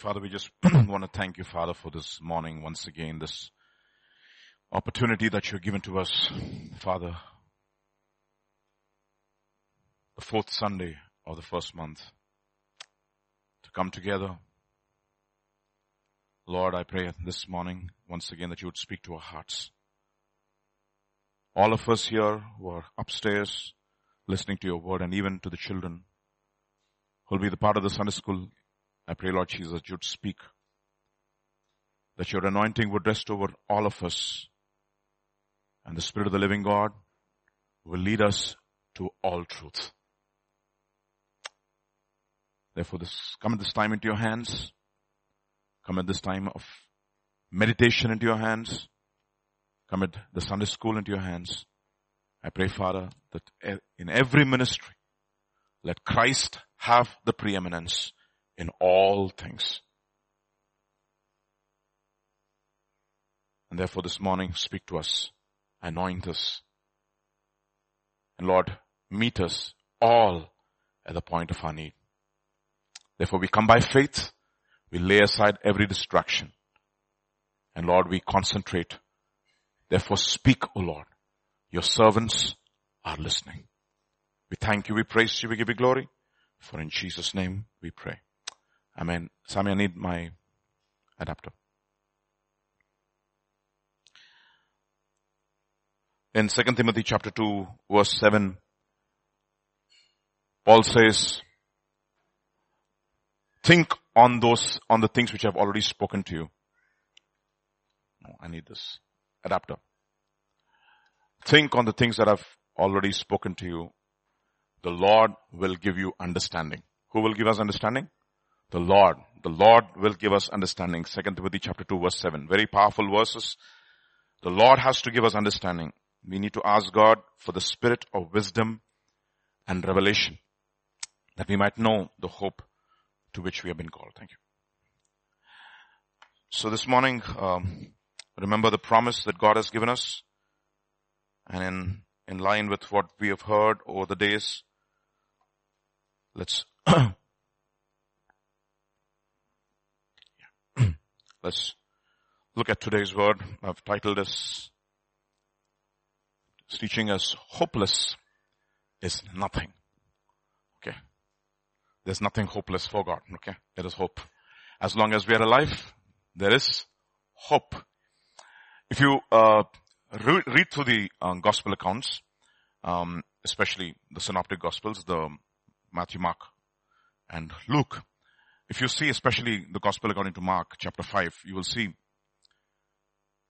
Father, we just want to thank you, Father, for this morning once again, this opportunity that you've given to us, Father, the fourth Sunday of the first month to come together. Lord, I pray this morning once again that you would speak to our hearts. All of us here who are upstairs listening to your word and even to the children who will be the part of the Sunday school, I pray Lord Jesus you'd speak that your anointing would rest over all of us and the Spirit of the living God will lead us to all truth. Therefore, this, come at this time into your hands. Come at this time of meditation into your hands. Come at the Sunday school into your hands. I pray, Father, that in every ministry, let Christ have the preeminence in all things. And therefore this morning, speak to us anoint us. And Lord, meet us all at the point of our need. Therefore we come by faith, we lay aside every distraction. And Lord, we concentrate. Therefore speak, O Lord. Your servants are listening. We thank you, we praise you, we give you glory. For in Jesus' name we pray. Amen. Sammy, I need my adapter. in 2 Timothy chapter 2 verse 7, Paul says, think on those, on the things which I've already spoken to you. I need this adapter. Think on the things that I've already spoken to you. The Lord will give you understanding. Who will give us understanding? The Lord. The Lord will give us understanding. 2 Timothy chapter 2 verse 7. Very powerful verses. The Lord has to give us understanding. We need to ask God for the spirit of wisdom and revelation that we might know the hope to which we have been called. Thank you. So this morning, um, remember the promise that God has given us and in, in line with what we have heard over the days, let's, let's look at today's word. I've titled this is teaching us hopeless is nothing. Okay. There's nothing hopeless for God. Okay. There is hope. As long as we are alive, there is hope. If you uh, re- read through the uh, gospel accounts, um, especially the synoptic gospels, the Matthew, Mark, and Luke, if you see especially the gospel according to Mark chapter 5, you will see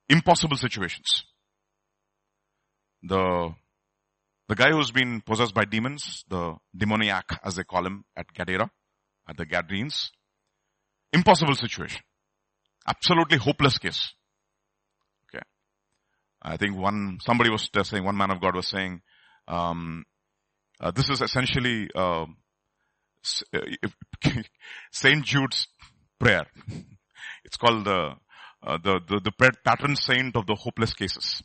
impossible situations the, the guy who's been possessed by demons, the demoniac as they call him at Gadara, at the Gadarenes, impossible situation. Absolutely hopeless case. Okay. I think one, somebody was saying, one man of God was saying, um, uh, this is essentially, uh, Saint Jude's prayer. It's called the, uh, the, the, the patron saint of the hopeless cases.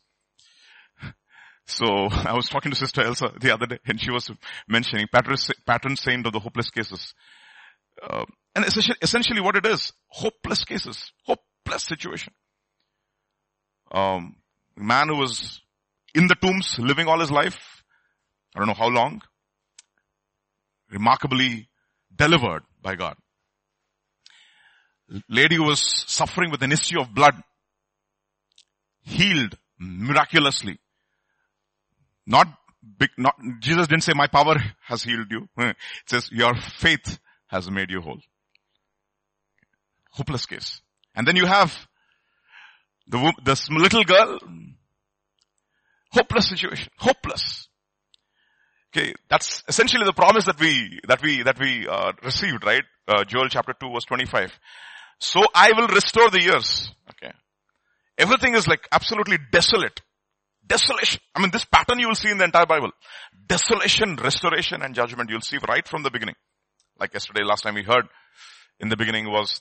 So I was talking to Sister Elsa the other day and she was mentioning patron saint of the hopeless cases. Uh, and essentially, essentially what it is, hopeless cases, hopeless situation. Um, man who was in the tombs living all his life, I don't know how long, remarkably delivered by God. Lady who was suffering with an issue of blood, healed miraculously. Not not, Jesus didn't say my power has healed you. It says your faith has made you whole. Hopeless case. And then you have the, this little girl, hopeless situation, hopeless. Okay, that's essentially the promise that we, that we, that we uh, received, right? Uh, Joel chapter 2 verse 25. So I will restore the years. Okay. Everything is like absolutely desolate. Desolation. I mean, this pattern you will see in the entire Bible. Desolation, restoration, and judgment you'll see right from the beginning. Like yesterday, last time we heard, in the beginning was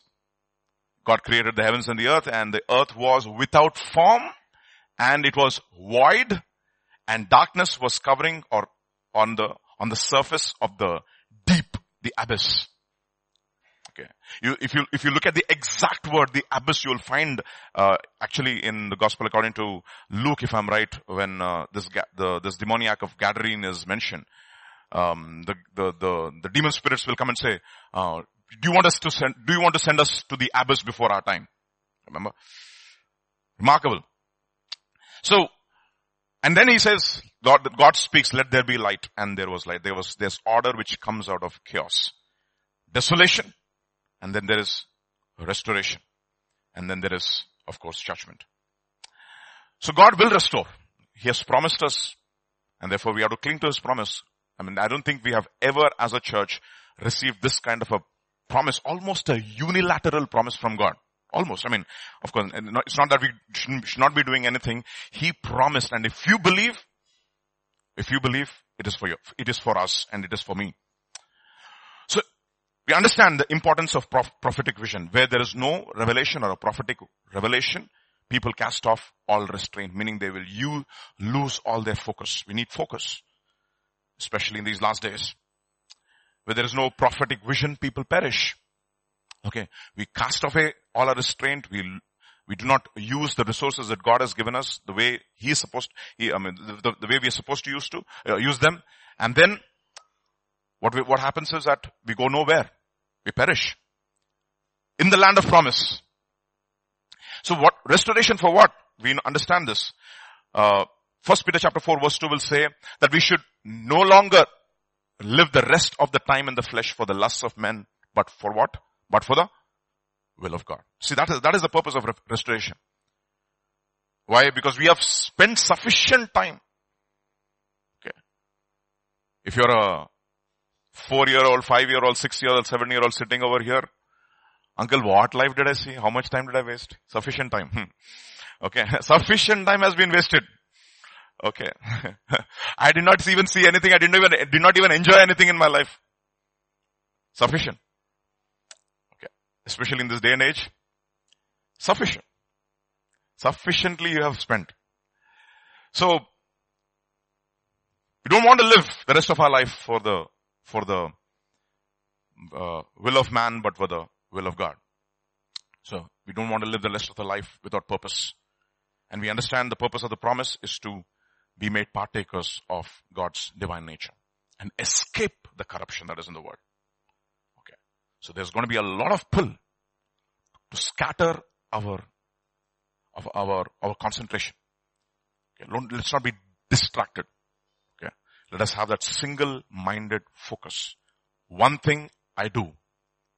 God created the heavens and the earth and the earth was without form and it was void and darkness was covering or on the, on the surface of the deep, the abyss. Okay. You, if you, if you look at the exact word, the abyss, you'll find, uh, actually in the gospel according to Luke, if I'm right, when, uh, this, the, this demoniac of Gadarene is mentioned, um, the, the, the, the demon spirits will come and say, uh, do you want us to send, do you want to send us to the abyss before our time? Remember? Remarkable. So, and then he says, God, God speaks, let there be light. And there was light. There was, this order which comes out of chaos. Desolation. And then there is restoration. And then there is, of course, judgment. So God will restore. He has promised us. And therefore we have to cling to His promise. I mean, I don't think we have ever as a church received this kind of a promise, almost a unilateral promise from God. Almost. I mean, of course, it's not that we should not be doing anything. He promised, and if you believe, if you believe, it is for you. It is for us, and it is for me. So, we understand the importance of prophetic vision. Where there is no revelation or a prophetic revelation, people cast off all restraint, meaning they will you lose all their focus. We need focus, especially in these last days. Where there is no prophetic vision, people perish. Okay. We cast away all our restraint. We, we do not use the resources that God has given us the way He is supposed, he, I mean, the, the, the, way we are supposed to use to, uh, use them. And then, what we, what happens is that we go nowhere. We perish. In the land of promise. So what, restoration for what? We understand this. Uh, First Peter chapter 4 verse 2 will say that we should no longer live the rest of the time in the flesh for the lusts of men, but for what? but for the will of God. See, that is, that is the purpose of restoration. Why? Because we have spent sufficient time. Okay. If you're a four year old, five year old, six year old, seven year old sitting over here, uncle, what life did I see? How much time did I waste? Sufficient time. Hmm. Okay. Sufficient time has been wasted. Okay. I did not even see anything. I didn't even, did not even enjoy anything in my life. Sufficient especially in this day and age, sufficient. Sufficiently you have spent. So, we don't want to live the rest of our life for the, for the uh, will of man, but for the will of God. So, we don't want to live the rest of the life without purpose. And we understand the purpose of the promise is to be made partakers of God's divine nature and escape the corruption that is in the world. So there's going to be a lot of pull to scatter our, of our, our concentration. Okay, let's not be distracted. Okay. Let us have that single-minded focus. One thing I do.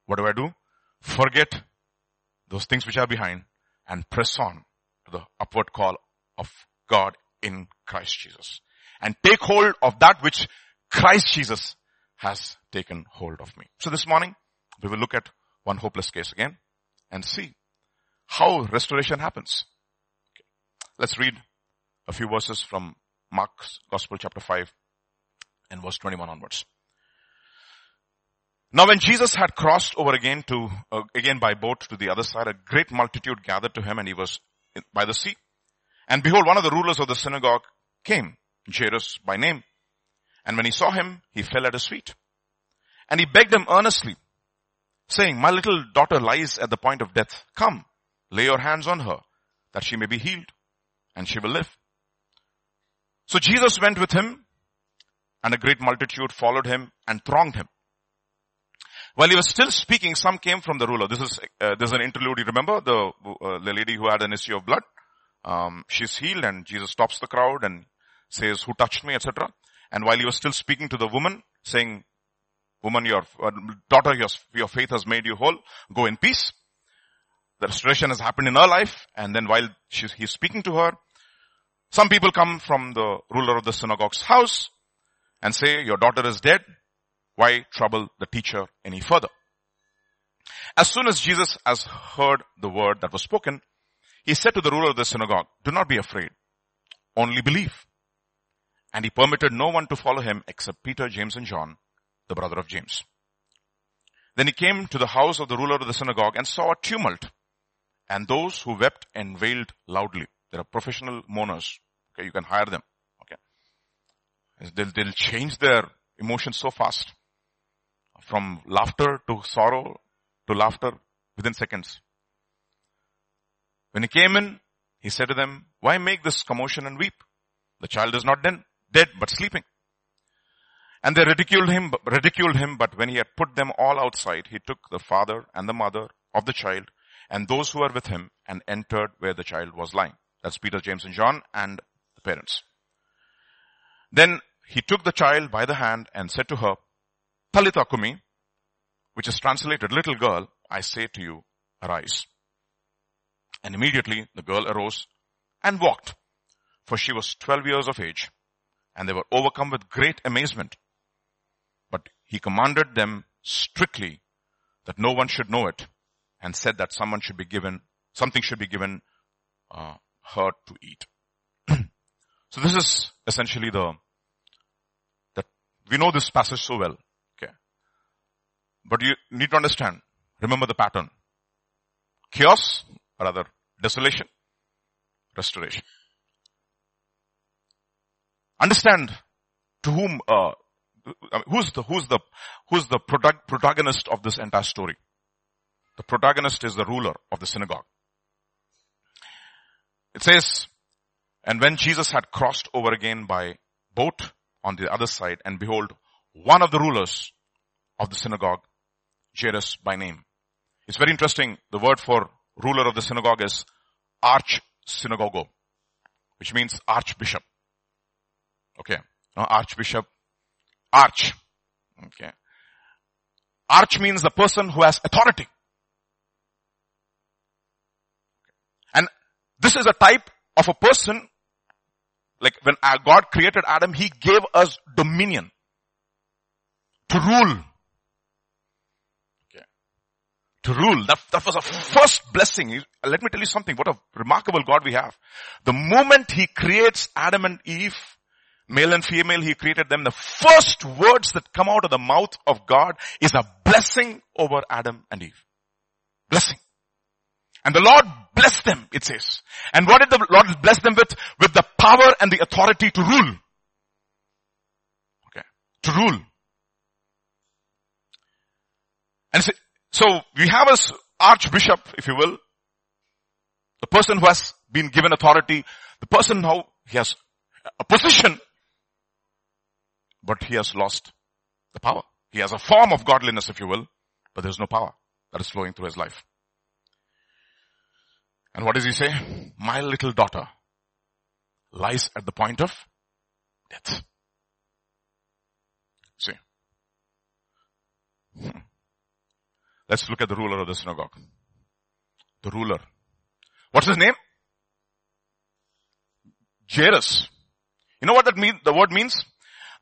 What do I do? Forget those things which are behind and press on to the upward call of God in Christ Jesus. And take hold of that which Christ Jesus has taken hold of me. So this morning, we will look at one hopeless case again and see how restoration happens. Okay. Let's read a few verses from Mark's Gospel chapter 5 and verse 21 onwards. Now when Jesus had crossed over again to, uh, again by boat to the other side, a great multitude gathered to him and he was by the sea. And behold, one of the rulers of the synagogue came, Jairus by name. And when he saw him, he fell at his feet. And he begged him earnestly, saying, my little daughter lies at the point of death. Come, lay your hands on her that she may be healed and she will live. So Jesus went with him and a great multitude followed him and thronged him. While he was still speaking, some came from the ruler. This is, uh, this is an interlude. You remember the, uh, the lady who had an issue of blood? Um, she's healed and Jesus stops the crowd and says, who touched me, etc. And while he was still speaking to the woman, saying, Woman, your uh, daughter, your, your faith has made you whole. Go in peace. The restoration has happened in her life. And then while he's speaking to her, some people come from the ruler of the synagogue's house and say, your daughter is dead. Why trouble the teacher any further? As soon as Jesus has heard the word that was spoken, he said to the ruler of the synagogue, do not be afraid. Only believe. And he permitted no one to follow him except Peter, James and John the brother of James. Then he came to the house of the ruler of the synagogue and saw a tumult and those who wept and wailed loudly. There are professional mourners. Okay, you can hire them. Okay. They'll, they'll change their emotions so fast. From laughter to sorrow to laughter within seconds. When he came in, he said to them, why make this commotion and weep? The child is not dead, dead but sleeping. And they ridiculed him, ridiculed him, but when he had put them all outside, he took the father and the mother of the child and those who were with him and entered where the child was lying. That's Peter, James and John and the parents. Then he took the child by the hand and said to her, Talitha Kumi, which is translated, little girl, I say to you, arise. And immediately the girl arose and walked, for she was 12 years of age, and they were overcome with great amazement. He commanded them strictly that no one should know it, and said that someone should be given, something should be given uh, her to eat. so this is essentially the, that we know this passage so well, okay. But you need to understand, remember the pattern. Chaos, or rather desolation, restoration. Understand to whom, uh, who's the, who's the, who's the protagonist of this entire story. The protagonist is the ruler of the synagogue. It says, and when Jesus had crossed over again by boat on the other side, and behold, one of the rulers of the synagogue, Jairus by name. It's very interesting. The word for ruler of the synagogue is arch synagogo, which means archbishop. Okay. Now archbishop, arch. Okay. Arch means the person who has authority. And this is a type of a person, like when God created Adam, He gave us dominion to rule. Okay. To rule. That, that was a first blessing. Let me tell you something. What a remarkable God we have. The moment He creates Adam and Eve, male and female, He created them. The first words that come out of the mouth of God is a blessing over Adam and Eve. Blessing. And the Lord blessed them, it says. And what did the Lord bless them with? With the power and the authority to rule. Okay. To rule. And so we have as archbishop, if you will, the person who has been given authority, the person who has a position, but he has lost the power. He has a form of godliness, if you will, but there's no power that is flowing through his life. And what does he say? My little daughter lies at the point of death. See. Hmm. Let's look at the ruler of the synagogue. The ruler. What's his name? Jairus. You know what that means? The word means?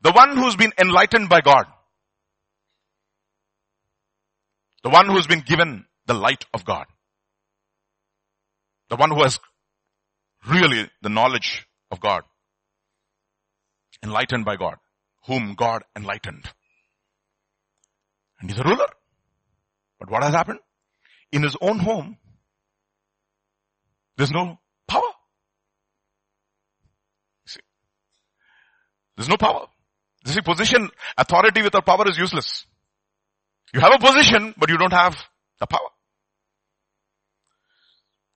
The one who's been enlightened by God. The one who's been given the light of God. The one who has really the knowledge of God. Enlightened by God. Whom God enlightened. And he's a ruler. But what has happened? In his own home, there's no power. See? There's no power. This is position, authority without power is useless. You have a position, but you don't have the power.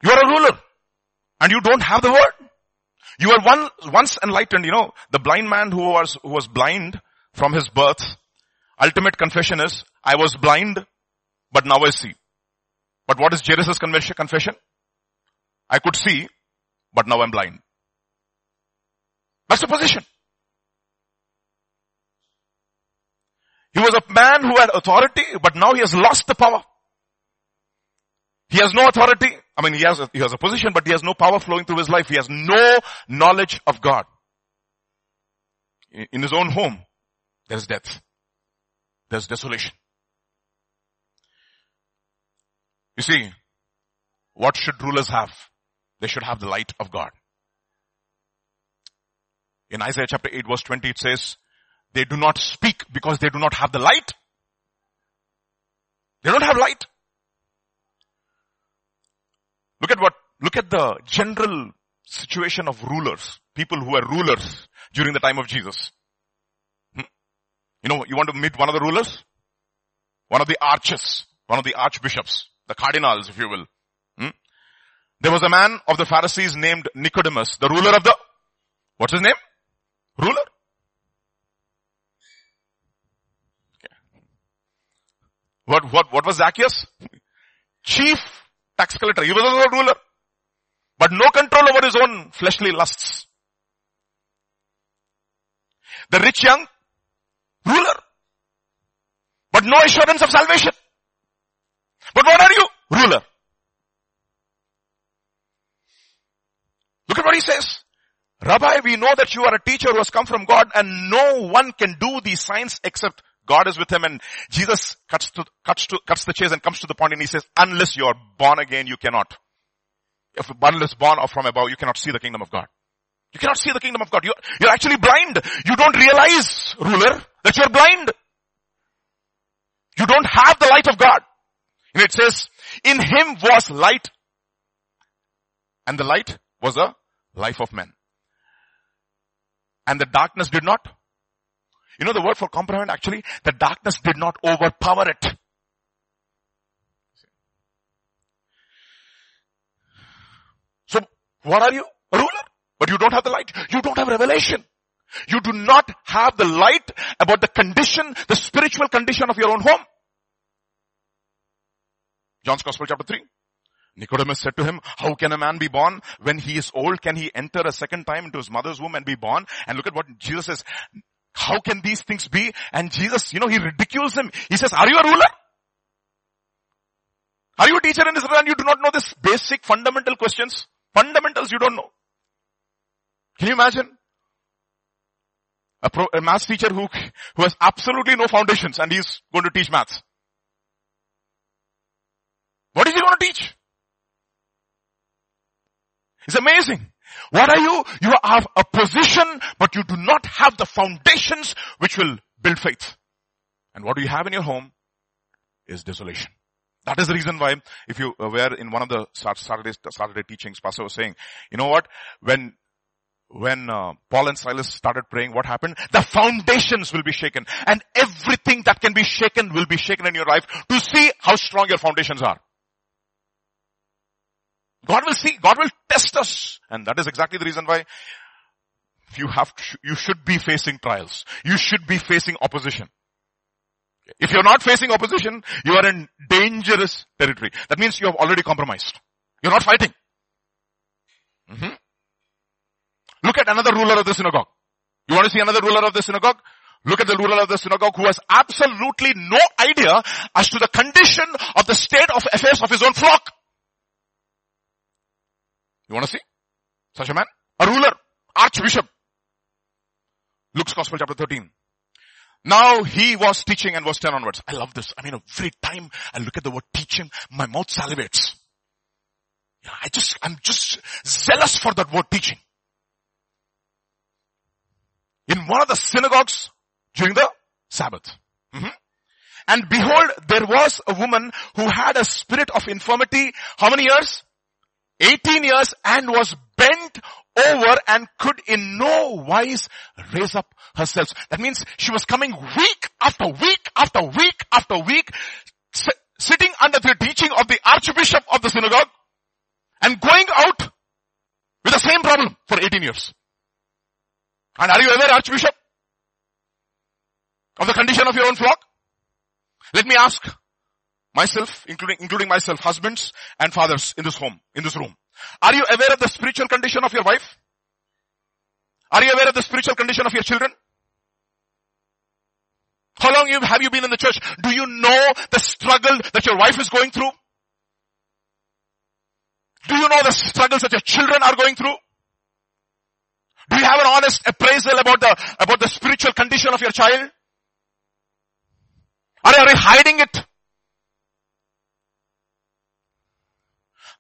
You are a ruler and you don't have the word. You are one, once enlightened, you know, the blind man who was, who was blind from his birth, ultimate confession is, I was blind, but now I see. But what is Jairus' confession? I could see, but now I'm blind. That's the position. He was a man who had authority, but now he has lost the power. He has no authority. I mean, he has, a, he has a position, but he has no power flowing through his life. He has no knowledge of God. In his own home, there's death. There's desolation. You see, what should rulers have? They should have the light of God. In Isaiah chapter 8 verse 20 it says, they do not speak because they do not have the light. They don't have light. Look at what, look at the general situation of rulers, people who were rulers during the time of Jesus. Hmm? You know, you want to meet one of the rulers? One of the arches one of the archbishops, the cardinals, if you will. Hmm? There was a man of the Pharisees named Nicodemus, the ruler of the, what's his name? Ruler? What, what, what was Zacchaeus? Chief tax collector. He was a ruler. But no control over his own fleshly lusts. The rich young ruler. But no assurance of salvation. But what are you? Ruler. Look at what he says. Rabbi, we know that you are a teacher who has come from God and no one can do these signs except God is with him and Jesus cuts to, cuts to, cuts the chase and comes to the point and he says, unless you are born again, you cannot. If one is born of from above, you cannot see the kingdom of God. You cannot see the kingdom of God. You're, you're actually blind. You don't realize, ruler, that you're blind. You don't have the light of God. And it says, in him was light. And the light was the life of men. And the darkness did not. You know the word for comprehend actually? The darkness did not overpower it. So what are you? A ruler. But you don't have the light. You don't have revelation. You do not have the light about the condition, the spiritual condition of your own home. John's Gospel chapter 3. Nicodemus said to him, how can a man be born when he is old? Can he enter a second time into his mother's womb and be born? And look at what Jesus says. How can these things be? And Jesus, you know, he ridicules him. He says, are you a ruler? Are you a teacher in Israel and you do not know this basic fundamental questions? Fundamentals you don't know. Can you imagine? A, pro, a math teacher who, who has absolutely no foundations and he's going to teach maths. What is he going to teach? It's amazing. What are you? You have a position, but you do not have the foundations which will build faith. And what do you have in your home is desolation. That is the reason why, if you were in one of the Saturday, Saturday teachings, Pastor was saying, you know what? When when uh, Paul and Silas started praying, what happened? The foundations will be shaken and everything that can be shaken will be shaken in your life to see how strong your foundations are. God will see, God will test us. And that is exactly the reason why you have, to, you should be facing trials. You should be facing opposition. If you're not facing opposition, you are in dangerous territory. That means you have already compromised. You're not fighting. Mm-hmm. Look at another ruler of the synagogue. You want to see another ruler of the synagogue? Look at the ruler of the synagogue who has absolutely no idea as to the condition of the state of affairs of his own flock. You want to see? Such a man? A ruler, archbishop. Luke's Gospel chapter 13. Now he was teaching and verse 10 onwards. I love this. I mean, every time I look at the word teaching, my mouth salivates. Yeah, I just, I'm just zealous for that word teaching. In one of the synagogues during the Sabbath. Mm-hmm. And behold, there was a woman who had a spirit of infirmity. How many years? 18 years and was bent over and could in no wise raise up herself. That means she was coming week after week after week after week, sitting under the teaching of the archbishop of the synagogue and going out with the same problem for 18 years. And are you aware, archbishop, of the condition of your own flock? Let me ask, myself, including, including myself, husbands and fathers in this home, in this room. Are you aware of the spiritual condition of your wife? Are you aware of the spiritual condition of your children? How long have you been in the church? Do you know the struggle that your wife is going through? Do you know the struggles that your children are going through? Do you have an honest appraisal about the, about the spiritual condition of your child? Are you hiding it?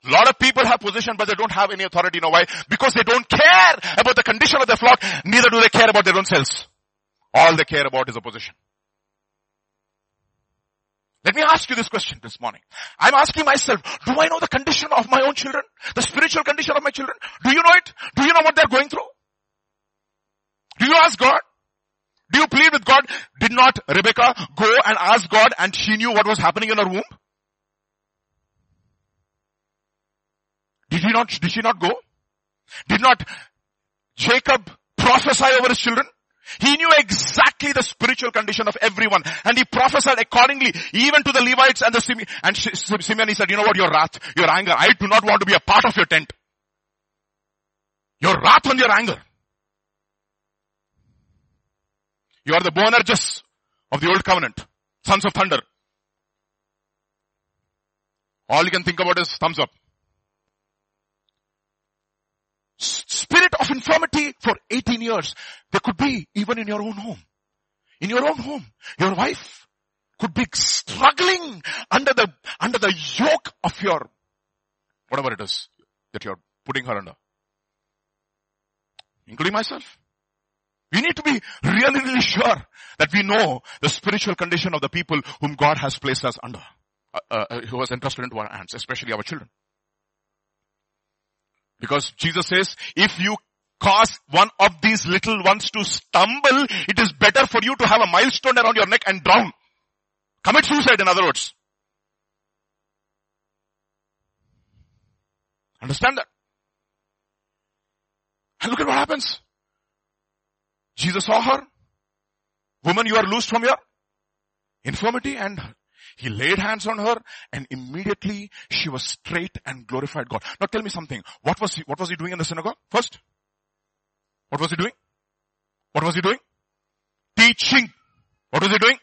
A lot of people have position, but they don't have any authority. You know why? Because they don't care about the condition of their flock, neither do they care about their own selves. All they care about is a position. Let me ask you this question this morning. I'm asking myself, do I know the condition of my own children? The spiritual condition of my children? Do you know it? Do you know what they're going through? Do you ask God? Do you plead with God? Did not Rebecca go and ask God and she knew what was happening in her womb? Did he not, did she not go? Did not Jacob prophesy over his children? He knew exactly the spiritual condition of everyone and he prophesied accordingly even to the Levites and the Simeon. And Simeon he said, you know what, your wrath, your anger, I do not want to be a part of your tent. Your wrath and your anger. You are the Boanerges of the old covenant. Sons of thunder. All you can think about is thumbs up. Spirit of infirmity for 18 years. There could be even in your own home. In your own home. Your wife could be struggling under the, under the yoke of your, whatever it is that you're putting her under. Including myself. We need to be really, really sure that we know the spiritual condition of the people whom God has placed us under, uh, uh, who has entrusted into our hands, especially our children. Because Jesus says, if you cause one of these little ones to stumble, it is better for you to have a milestone around your neck and drown. Commit suicide in other words. Understand that? And look at what happens. Jesus saw her. Woman, you are loosed from your infirmity and he laid hands on her and immediately she was straight and glorified God. Now tell me something. What was he, what was he doing in the synagogue? First? What was he doing? What was he doing? Teaching. What was he doing?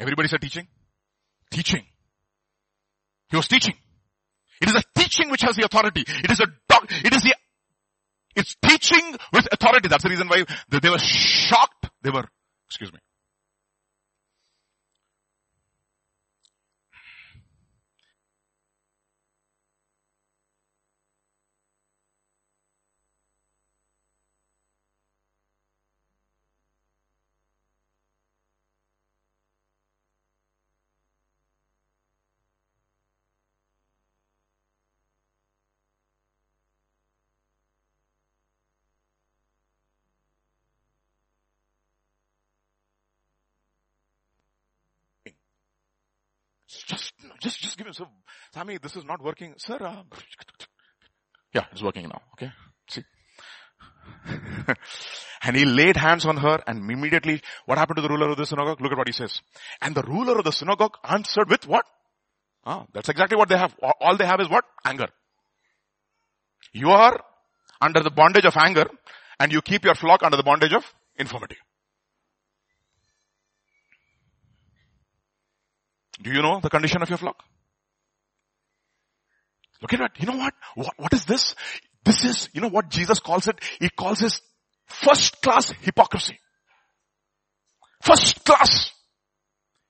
Everybody said teaching. Teaching. He was teaching. It is a teaching which has the authority. It is a dog, it is the it's teaching with authority. That's the reason why they were shocked. They were, excuse me. Just, just, just give me, so, Sammy, this is not working. Sir, uh, yeah, it's working now. Okay. See. and he laid hands on her and immediately, what happened to the ruler of the synagogue? Look at what he says. And the ruler of the synagogue answered with what? Ah, that's exactly what they have. All they have is what? Anger. You are under the bondage of anger and you keep your flock under the bondage of infirmity. Do you know the condition of your flock? Look at that. You know what? what? What is this? This is, you know what Jesus calls it? He calls it first class hypocrisy. First class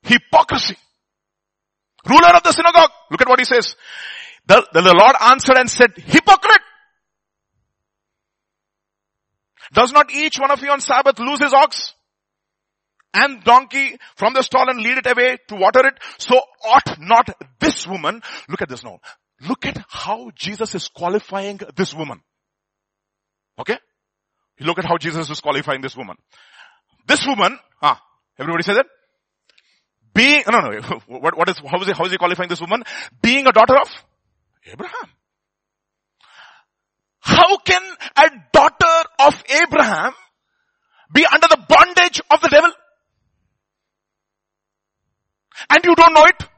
hypocrisy. Ruler of the synagogue. Look at what he says. The, the, the Lord answered and said, hypocrite. Does not each one of you on Sabbath lose his ox? And donkey from the stall and lead it away to water it. So ought not this woman, look at this now. Look at how Jesus is qualifying this woman. Okay? Look at how Jesus is qualifying this woman. This woman, ah, everybody say that? Being, no, no, what, what is, how is he, how is he qualifying this woman? Being a daughter of Abraham. How can a daughter of Abraham be under the bondage of the devil? And you don't know it?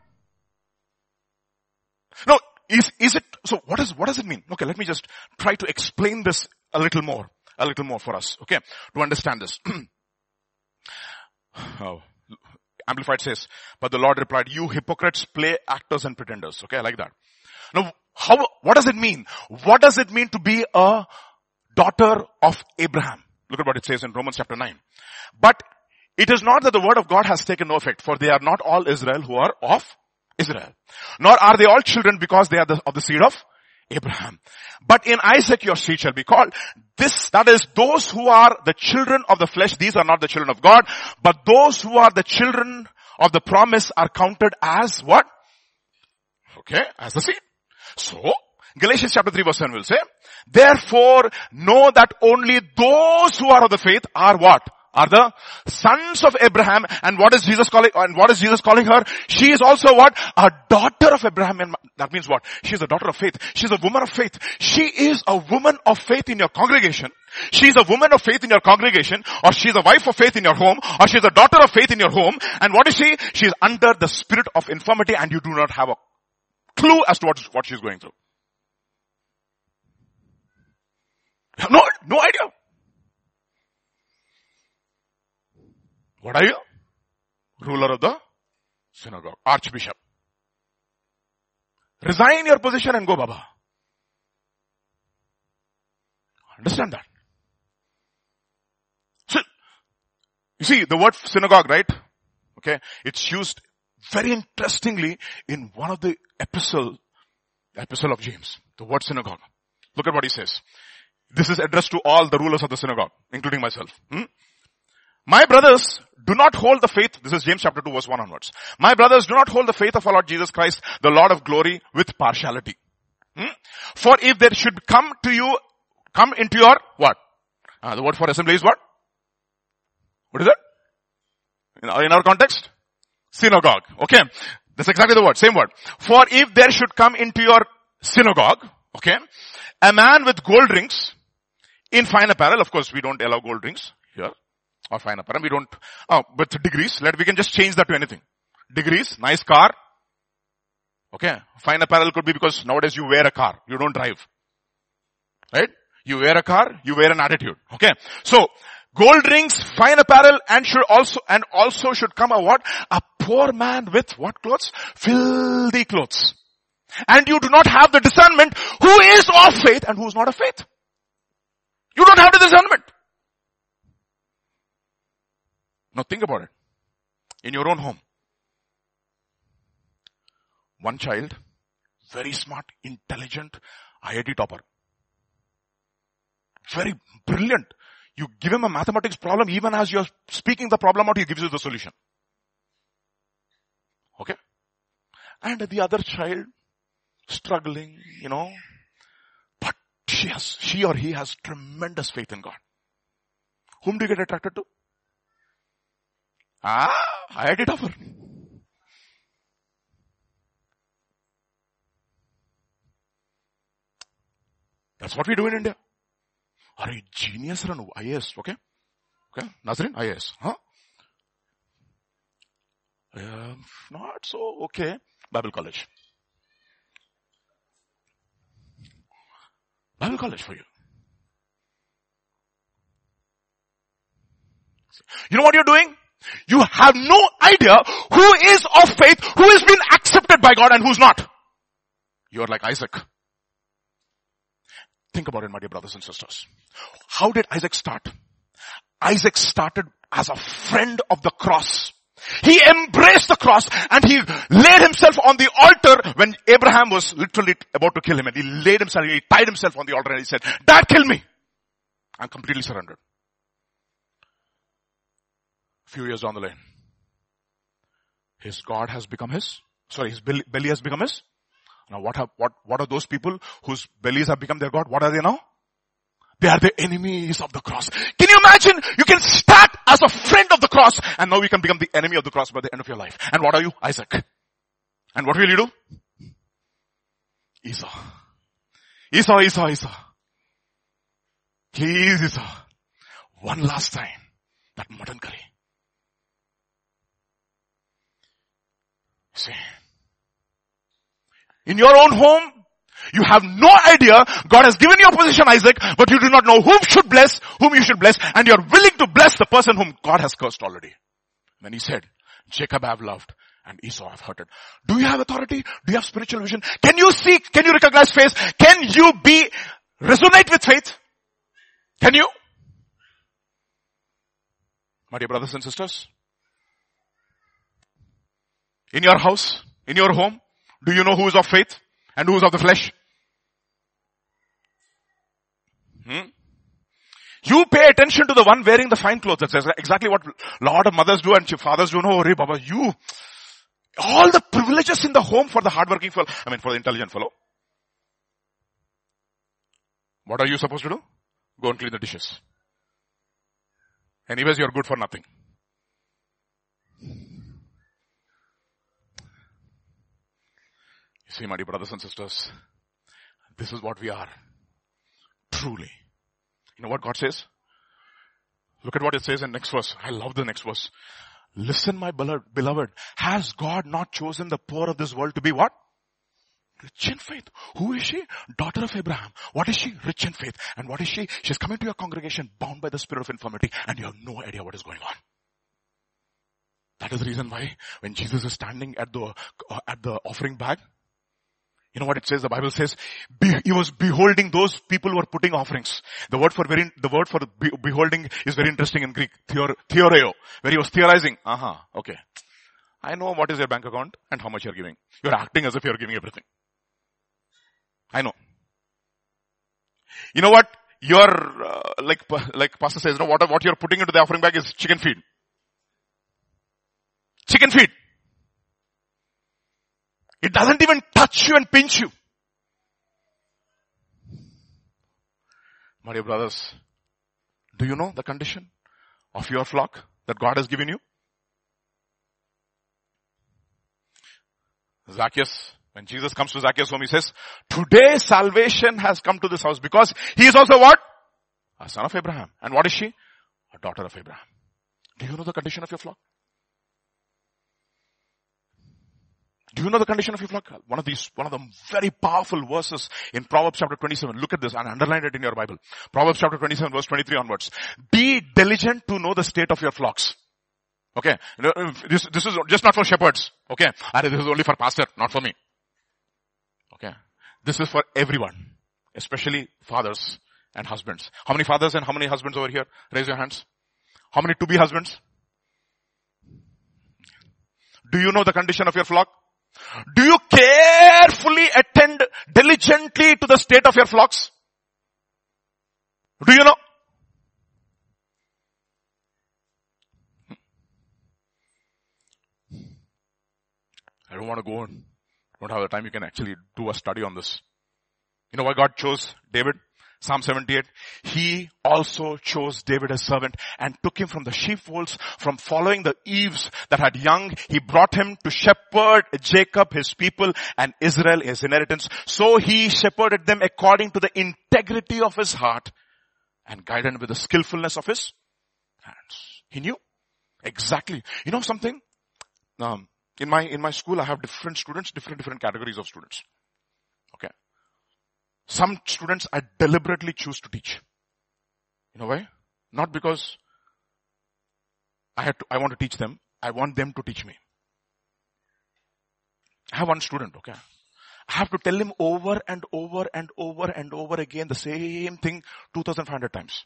No, is, is it, so what is, what does it mean? Okay, let me just try to explain this a little more, a little more for us, okay, to understand this. oh. Amplified says, but the Lord replied, you hypocrites play actors and pretenders. Okay, I like that. Now, how, what does it mean? What does it mean to be a daughter of Abraham? Look at what it says in Romans chapter 9. But it is not that the word of God has taken no effect, for they are not all Israel who are of Israel. Nor are they all children because they are the, of the seed of Abraham. But in Isaac your seed shall be called. This, that is those who are the children of the flesh, these are not the children of God, but those who are the children of the promise are counted as what? Okay, as the seed. So, Galatians chapter 3 verse 7 will say, therefore know that only those who are of the faith are what? Are the sons of Abraham. And what is Jesus calling, and what is Jesus calling her? She is also what? A daughter of Abraham. And that means what? She is a daughter of faith. She is a woman of faith. She is a woman of faith in your congregation. She is a woman of faith in your congregation, or she is a wife of faith in your home, or she is a daughter of faith in your home. And what is she? She is under the spirit of infirmity and you do not have a clue as to what, what she's going through. No, no idea. What are you? Ruler of the synagogue, archbishop. Resign your position and go, Baba. Understand that. So, you see, the word synagogue, right? Okay, it's used very interestingly in one of the epistle, epistle of James, the word synagogue. Look at what he says. This is addressed to all the rulers of the synagogue, including myself. Hmm? My brothers, do not hold the faith, this is James chapter 2 verse 1 onwards. My brothers, do not hold the faith of our Lord Jesus Christ, the Lord of glory, with partiality. Hmm? For if there should come to you, come into your, what? Uh, the word for assembly is what? What is it? In our, in our context? Synagogue. Okay. That's exactly the word, same word. For if there should come into your synagogue, okay, a man with gold rings in fine apparel, of course we don't allow gold rings or fine apparel, we don't, oh, but degrees, let, we can just change that to anything. Degrees, nice car, okay, fine apparel could be because nowadays you wear a car, you don't drive. Right? You wear a car, you wear an attitude. Okay. So, gold rings, fine apparel, and should also, and also should come a what? A poor man with what clothes? Filthy clothes. And you do not have the discernment who is of faith and who is not of faith. You don't have the discernment. Now think about it. In your own home. One child, very smart, intelligent, IIT topper. Very brilliant. You give him a mathematics problem, even as you're speaking the problem out, he gives you the solution. Okay? And the other child, struggling, you know, but she has, she or he has tremendous faith in God. Whom do you get attracted to? Ah, I had it. That's what we do in India. Are you genius or no? IAS, okay? Okay, Nazrin, IAS, huh? Uh, not so okay. Bible college. Bible college for you. You know what you're doing? You have no idea who is of faith, who has been accepted by God and who's not. You're like Isaac. Think about it, my dear brothers and sisters. How did Isaac start? Isaac started as a friend of the cross. He embraced the cross and he laid himself on the altar when Abraham was literally about to kill him and he laid himself, he tied himself on the altar and he said, Dad, kill me. I'm completely surrendered. A few years down the lane, his God has become his, sorry, his belly, belly has become his. Now what have, what, what are those people whose bellies have become their God? What are they now? They are the enemies of the cross. Can you imagine? You can start as a friend of the cross and now you can become the enemy of the cross by the end of your life. And what are you? Isaac. And what will you do? Esau. Esau, Esau, Esau. Please Esau. One last time. That mutton curry. See. In your own home, you have no idea. God has given you a position, Isaac, but you do not know whom should bless, whom you should bless, and you're willing to bless the person whom God has cursed already. When he said, Jacob I have loved and Esau I have hurted. Do you have authority? Do you have spiritual vision? Can you see, can you recognize faith? Can you be, resonate with faith? Can you? My dear brothers and sisters, in your house, in your home, do you know who is of faith? And who is of the flesh? Hmm? You pay attention to the one wearing the fine clothes. That's exactly what a lot of mothers do and fathers do. No, Hey, Baba, you, all the privileges in the home for the hardworking fellow, I mean for the intelligent fellow. What are you supposed to do? Go and clean the dishes. Anyways, you're good for nothing. You see, my dear brothers and sisters, this is what we are. Truly. You know what God says? Look at what it says in next verse. I love the next verse. Listen, my beloved, has God not chosen the poor of this world to be what? Rich in faith. Who is she? Daughter of Abraham. What is she? Rich in faith. And what is she? She's coming to your congregation bound by the spirit of infirmity and you have no idea what is going on. That is the reason why when Jesus is standing at the, uh, at the offering bag, you know what it says? The Bible says, he was beholding those people who were putting offerings. The word for very, the word for be, beholding is very interesting in Greek. Theor, theoreo. Where he was theorizing. Uh-huh, okay. I know what is your bank account and how much you're giving. You're acting as if you're giving everything. I know. You know what? You're, uh, like, like pastor says, you know, what, what you're putting into the offering bag is chicken feed. Chicken feed. It doesn't even touch you and pinch you. My dear brothers, do you know the condition of your flock that God has given you? Zacchaeus, when Jesus comes to Zacchaeus home, he says, today salvation has come to this house because he is also what? A son of Abraham. And what is she? A daughter of Abraham. Do you know the condition of your flock? Do you know the condition of your flock? One of these, one of the very powerful verses in Proverbs chapter 27. Look at this and underline it in your Bible. Proverbs chapter 27 verse 23 onwards. Be diligent to know the state of your flocks. Okay. Uh, this, this is just not for shepherds. Okay. This is only for pastor, not for me. Okay. This is for everyone. Especially fathers and husbands. How many fathers and how many husbands over here? Raise your hands. How many to be husbands? Do you know the condition of your flock? Do you carefully attend diligently to the state of your flocks? Do you know? Hmm. I don't want to go on. Don't have the time. You can actually do a study on this. You know why God chose David? Psalm 78, he also chose David as servant and took him from the sheepfolds, from following the eaves that had young. He brought him to shepherd Jacob, his people, and Israel, his inheritance. So he shepherded them according to the integrity of his heart and guided them with the skillfulness of his hands. He knew exactly. You know something? Um, in my, in my school, I have different students, different, different categories of students. Some students I deliberately choose to teach. You know why? Not because I had to, I want to teach them. I want them to teach me. I have one student, okay. I have to tell him over and over and over and over again the same thing 2500 times.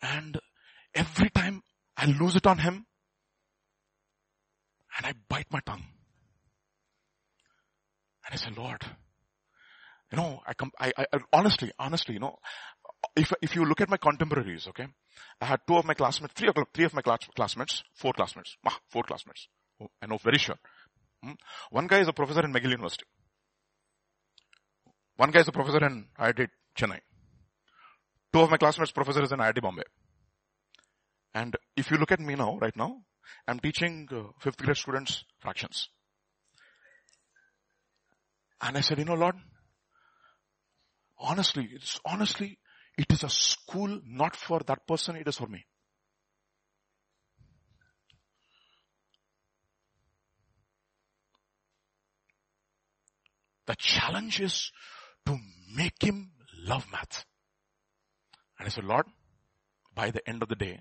And every time I lose it on him and I bite my tongue. And I said, Lord, you know, I come, I, I, honestly, honestly, you know, if, if you look at my contemporaries, okay, I had two of my classmates, three of, three of my class, classmates, four classmates, four classmates. Oh, I know very sure. Hmm? One guy is a professor in McGill University. One guy is a professor in IIT Chennai. Two of my classmates professors in IIT Bombay. And if you look at me now, right now, I'm teaching uh, fifth grade students fractions. And I said, you know, Lord, honestly, it's honestly, it is a school not for that person, it is for me. The challenge is to make him love math. And I said, Lord, by the end of the day,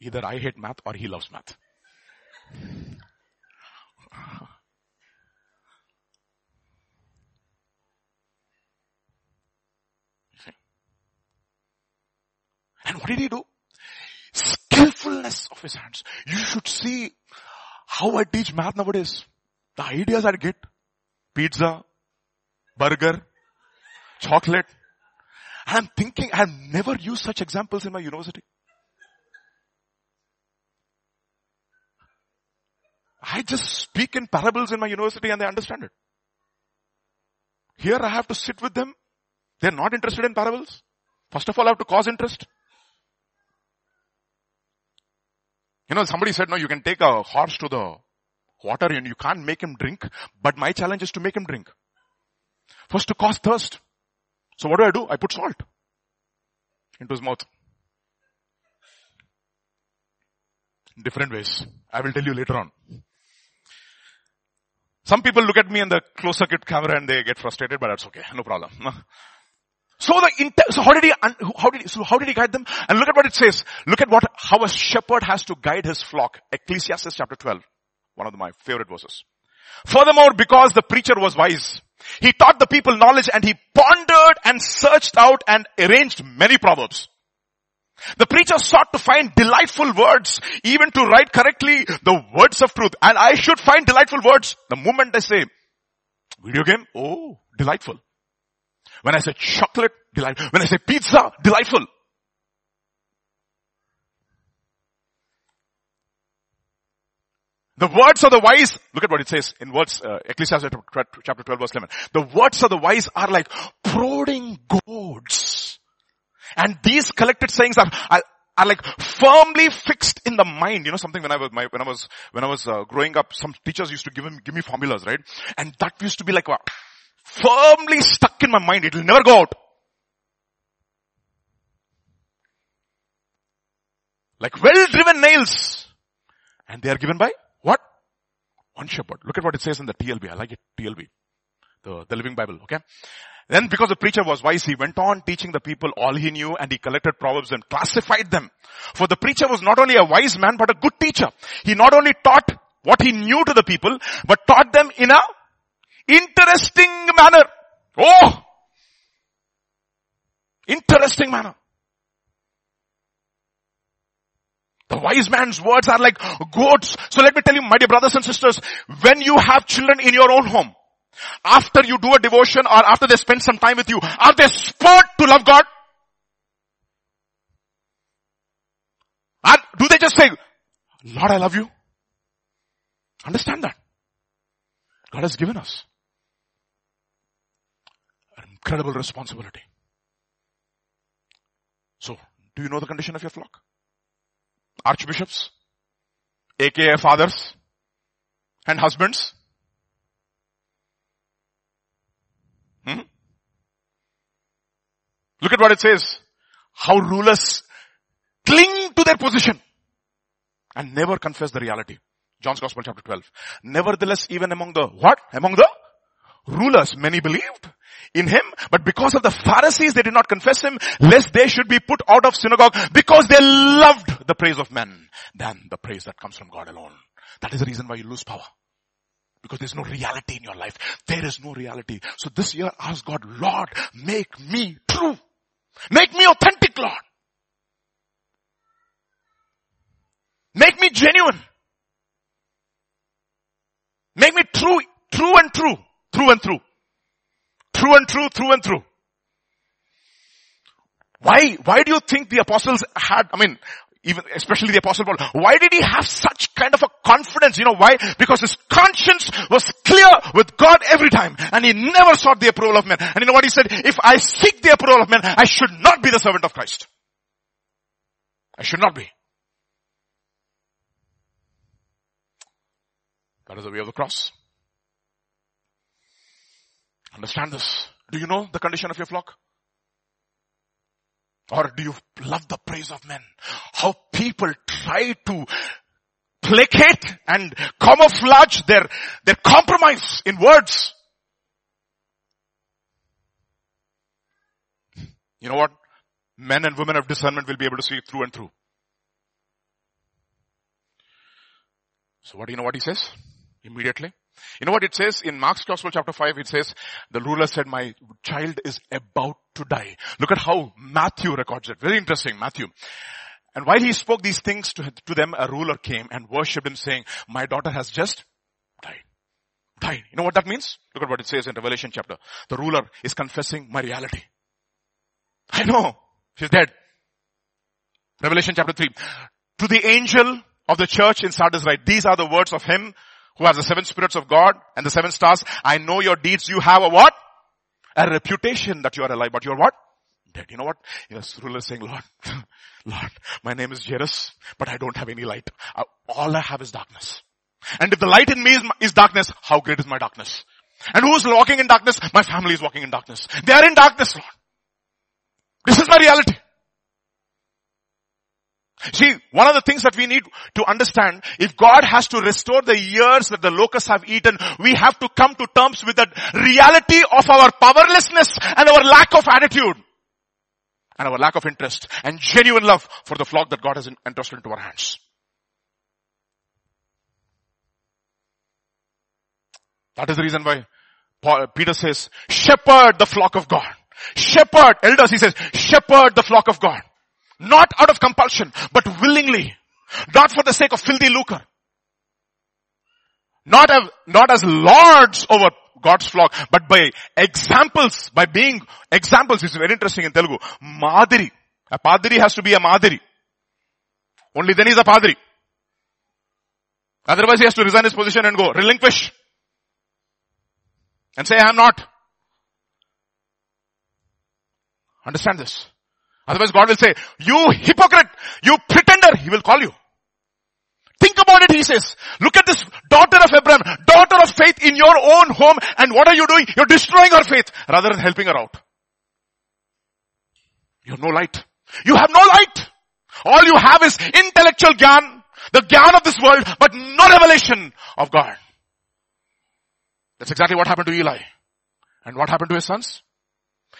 either I hate math or he loves math. And what did he do? Skillfulness of his hands. You should see how I teach math nowadays. The ideas I get. Pizza, burger, chocolate. And I'm thinking I have never used such examples in my university. I just speak in parables in my university and they understand it. Here I have to sit with them. They're not interested in parables. First of all, I have to cause interest. You know, somebody said, no, you can take a horse to the water and you can't make him drink, but my challenge is to make him drink. First to cause thirst. So what do I do? I put salt into his mouth. Different ways. I will tell you later on. Some people look at me in the close circuit camera and they get frustrated, but that's okay. No problem. So the so how did he how did he, so how did he guide them? And look at what it says. Look at what how a shepherd has to guide his flock. Ecclesiastes chapter 12. One of my favorite verses. Furthermore, because the preacher was wise, he taught the people knowledge and he pondered and searched out and arranged many proverbs. The preacher sought to find delightful words, even to write correctly the words of truth. And I should find delightful words. The moment I say, video game, oh, delightful. When I say chocolate, delightful. When I say pizza, delightful. The words of the wise, look at what it says in words, uh, Ecclesiastes chapter 12 verse 11. The words of the wise are like prodding goads. And these collected sayings are, are, are like firmly fixed in the mind. You know something when I was, my, when I was, when I was uh, growing up, some teachers used to give, him, give me formulas, right? And that used to be like, firmly stuck in my mind. It will never go out. Like well driven nails. And they are given by what? One shepherd. Look at what it says in the TLB. I like it. TLB. The, the Living Bible. Okay. Then because the preacher was wise, he went on teaching the people all he knew and he collected proverbs and classified them. For the preacher was not only a wise man, but a good teacher. He not only taught what he knew to the people, but taught them in a interesting manner. Oh! Interesting manner. The wise man's words are like goats. So let me tell you, my dear brothers and sisters, when you have children in your own home, after you do a devotion or after they spend some time with you, are they spurred to love God? And do they just say, Lord, I love you? Understand that. God has given us incredible responsibility. So, do you know the condition of your flock? Archbishops, aka fathers, and husbands. Hmm? Look at what it says. How rulers cling to their position and never confess the reality. John's Gospel chapter 12. Nevertheless, even among the what? Among the rulers, many believed in him, but because of the Pharisees, they did not confess him, lest they should be put out of synagogue because they loved the praise of men than the praise that comes from God alone. That is the reason why you lose power. Because there's no reality in your life. There is no reality. So this year ask God, Lord, make me true. Make me authentic, Lord. Make me genuine. Make me true, true and true, through and through. And true, through and through. Why, why do you think the apostles had, I mean, even, especially the apostle Paul, why did he have such kind of a confidence? You know why? Because his conscience was clear with God every time and he never sought the approval of men. And you know what he said? If I seek the approval of men, I should not be the servant of Christ. I should not be. That is the way of the cross. Understand this. Do you know the condition of your flock? Or do you love the praise of men? How people try to placate and camouflage their, their compromise in words. You know what? Men and women of discernment will be able to see through and through. So what do you know what he says? Immediately. You know what it says in Mark's Gospel chapter 5? It says, the ruler said, my child is about to die. Look at how Matthew records it. Very interesting, Matthew. And while he spoke these things to, to them, a ruler came and worshipped him saying, my daughter has just died. Died. You know what that means? Look at what it says in Revelation chapter. The ruler is confessing my reality. I know. She's dead. Revelation chapter 3. To the angel of the church in Sardis write, these are the words of him who has the seven spirits of God and the seven stars. I know your deeds. You have a what? A reputation that you are alive, but you are what? dead. You know what? Yes, ruler is saying, Lord, Lord, my name is Jairus, but I don't have any light. Uh, all I have is darkness. And if the light in me is, is darkness, how great is my darkness? And who is walking in darkness? My family is walking in darkness. They are in darkness, Lord. This is my reality. See, one of the things that we need to understand, if God has to restore the years that the locusts have eaten, we have to come to terms with the reality of our powerlessness and our lack of attitude. And our lack of interest and genuine love for the flock that God has entrusted into our hands. That is the reason why Paul, Peter says, shepherd the flock of God. Shepherd, elders, he says, shepherd the flock of God. Not out of compulsion, but willingly. Not for the sake of filthy lucre. Not as, not as lords over God's flock, but by examples, by being examples is very interesting in Telugu. Madiri. A padri has to be a madiri. Only then he's a padri. Otherwise he has to resign his position and go, relinquish. And say, I am not. Understand this. Otherwise God will say, you hypocrite, you pretender, He will call you. Think about it, He says. Look at this daughter of Abraham, daughter of faith in your own home and what are you doing? You're destroying her faith rather than helping her out. You have no light. You have no light. All you have is intellectual gyan, the gyan of this world, but no revelation of God. That's exactly what happened to Eli. And what happened to his sons?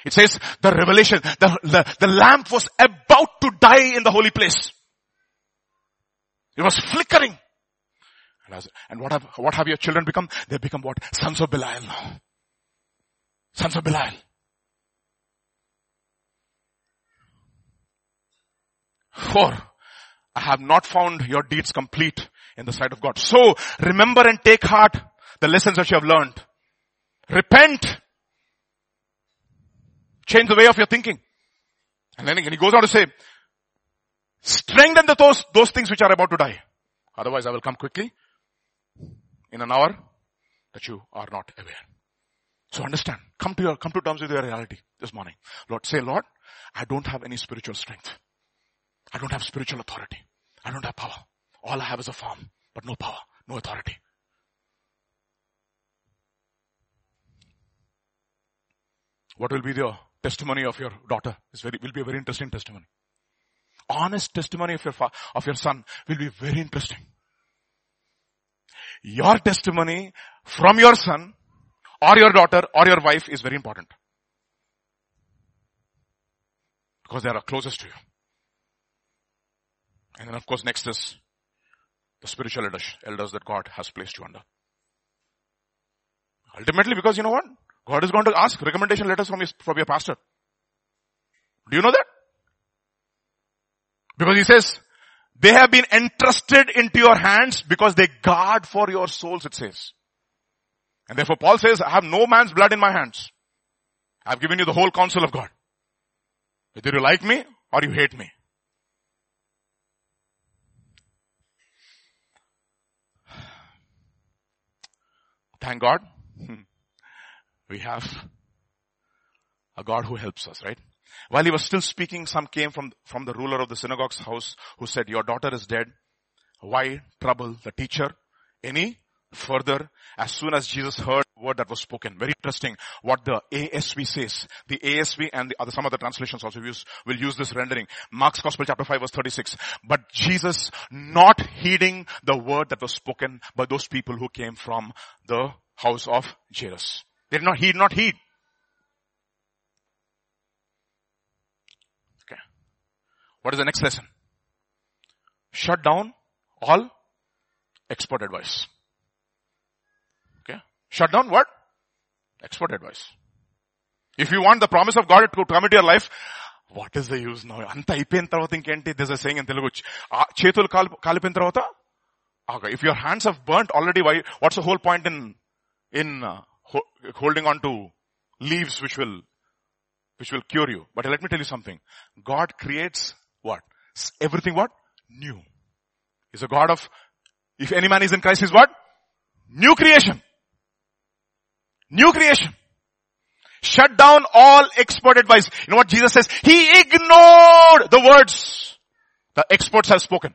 It says the revelation, the, the, the lamp was about to die in the holy place. It was flickering. And what have, what have your children become? They become what? Sons of Belial. Sons of Belial. For, I have not found your deeds complete in the sight of God. So remember and take heart the lessons that you have learned. Repent Change the way of your thinking. And then again, he goes on to say, strengthen the, those, those things which are about to die. Otherwise I will come quickly in an hour that you are not aware. So understand, come to your, come to terms with your reality this morning. Lord, say, Lord, I don't have any spiritual strength. I don't have spiritual authority. I don't have power. All I have is a form, but no power, no authority. What will be the testimony of your daughter is very, will be a very interesting testimony. Honest testimony of your, fa- of your son will be very interesting. Your testimony from your son or your daughter or your wife is very important. Because they are closest to you. And then of course next is the spiritual elders, elders that God has placed you under. Ultimately because you know what? God is going to ask recommendation letters from, his, from your pastor. Do you know that? Because he says, they have been entrusted into your hands because they guard for your souls, it says. And therefore Paul says, I have no man's blood in my hands. I have given you the whole counsel of God. Whether you like me or you hate me. Thank God. Hmm. We have a God who helps us, right? While he was still speaking, some came from, from the ruler of the synagogue's house who said, your daughter is dead. Why trouble the teacher any further? As soon as Jesus heard the word that was spoken, very interesting what the ASV says. The ASV and the other, some other translations also use, will use this rendering. Mark's Gospel chapter 5 verse 36. But Jesus not heeding the word that was spoken by those people who came from the house of Jairus. They did not heed, not heed. Okay. What is the next lesson? Shut down all expert advice. Okay. Shut down what? Expert advice. If you want the promise of God to come into your life, what is the use now? అంత అయిపోయిన తర్వాత ఇంకేంటి this a saying in Telugu చేతులు కాలు కాలిపోయిన తర్వాత okay if your hands have burnt already why what's the whole point uh, holding on to leaves which will, which will cure you. But let me tell you something. God creates what? Everything what? New. He's a God of, if any man is in Christ, he's what? New creation. New creation. Shut down all expert advice. You know what Jesus says? He ignored the words the experts have spoken.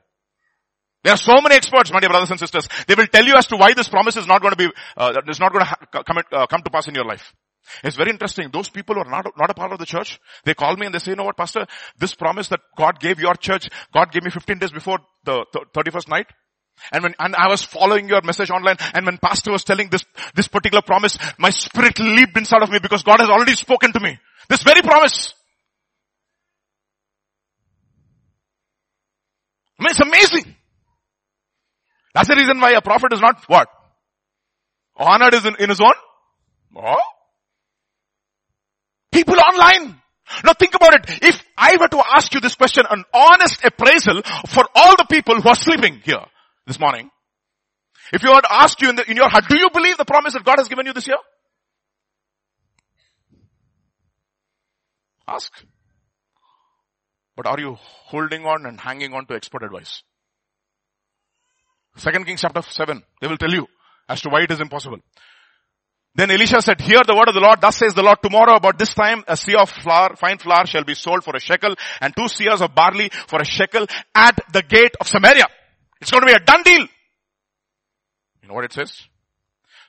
There are so many experts, my dear brothers and sisters. They will tell you as to why this promise is not going to be, uh, is not going to ha- come, uh, come to pass in your life. It's very interesting. Those people who are not, not a part of the church, they call me and they say, you know what, pastor, this promise that God gave your church, God gave me 15 days before the 31st night. And when, and I was following your message online and when pastor was telling this, this particular promise, my spirit leaped inside of me because God has already spoken to me. This very promise. I mean, it's amazing. That's the reason why a prophet is not what? Honored is in, in his own? Oh? People online. Now think about it. If I were to ask you this question, an honest appraisal for all the people who are sleeping here this morning. If you were to ask you in, the, in your heart, do you believe the promise that God has given you this year? Ask. But are you holding on and hanging on to expert advice? Second Kings chapter 7, they will tell you as to why it is impossible. Then Elisha said, hear the word of the Lord, thus says the Lord, tomorrow about this time a seah of flour, fine flour shall be sold for a shekel and two seahs of barley for a shekel at the gate of Samaria. It's going to be a done deal. You know what it says?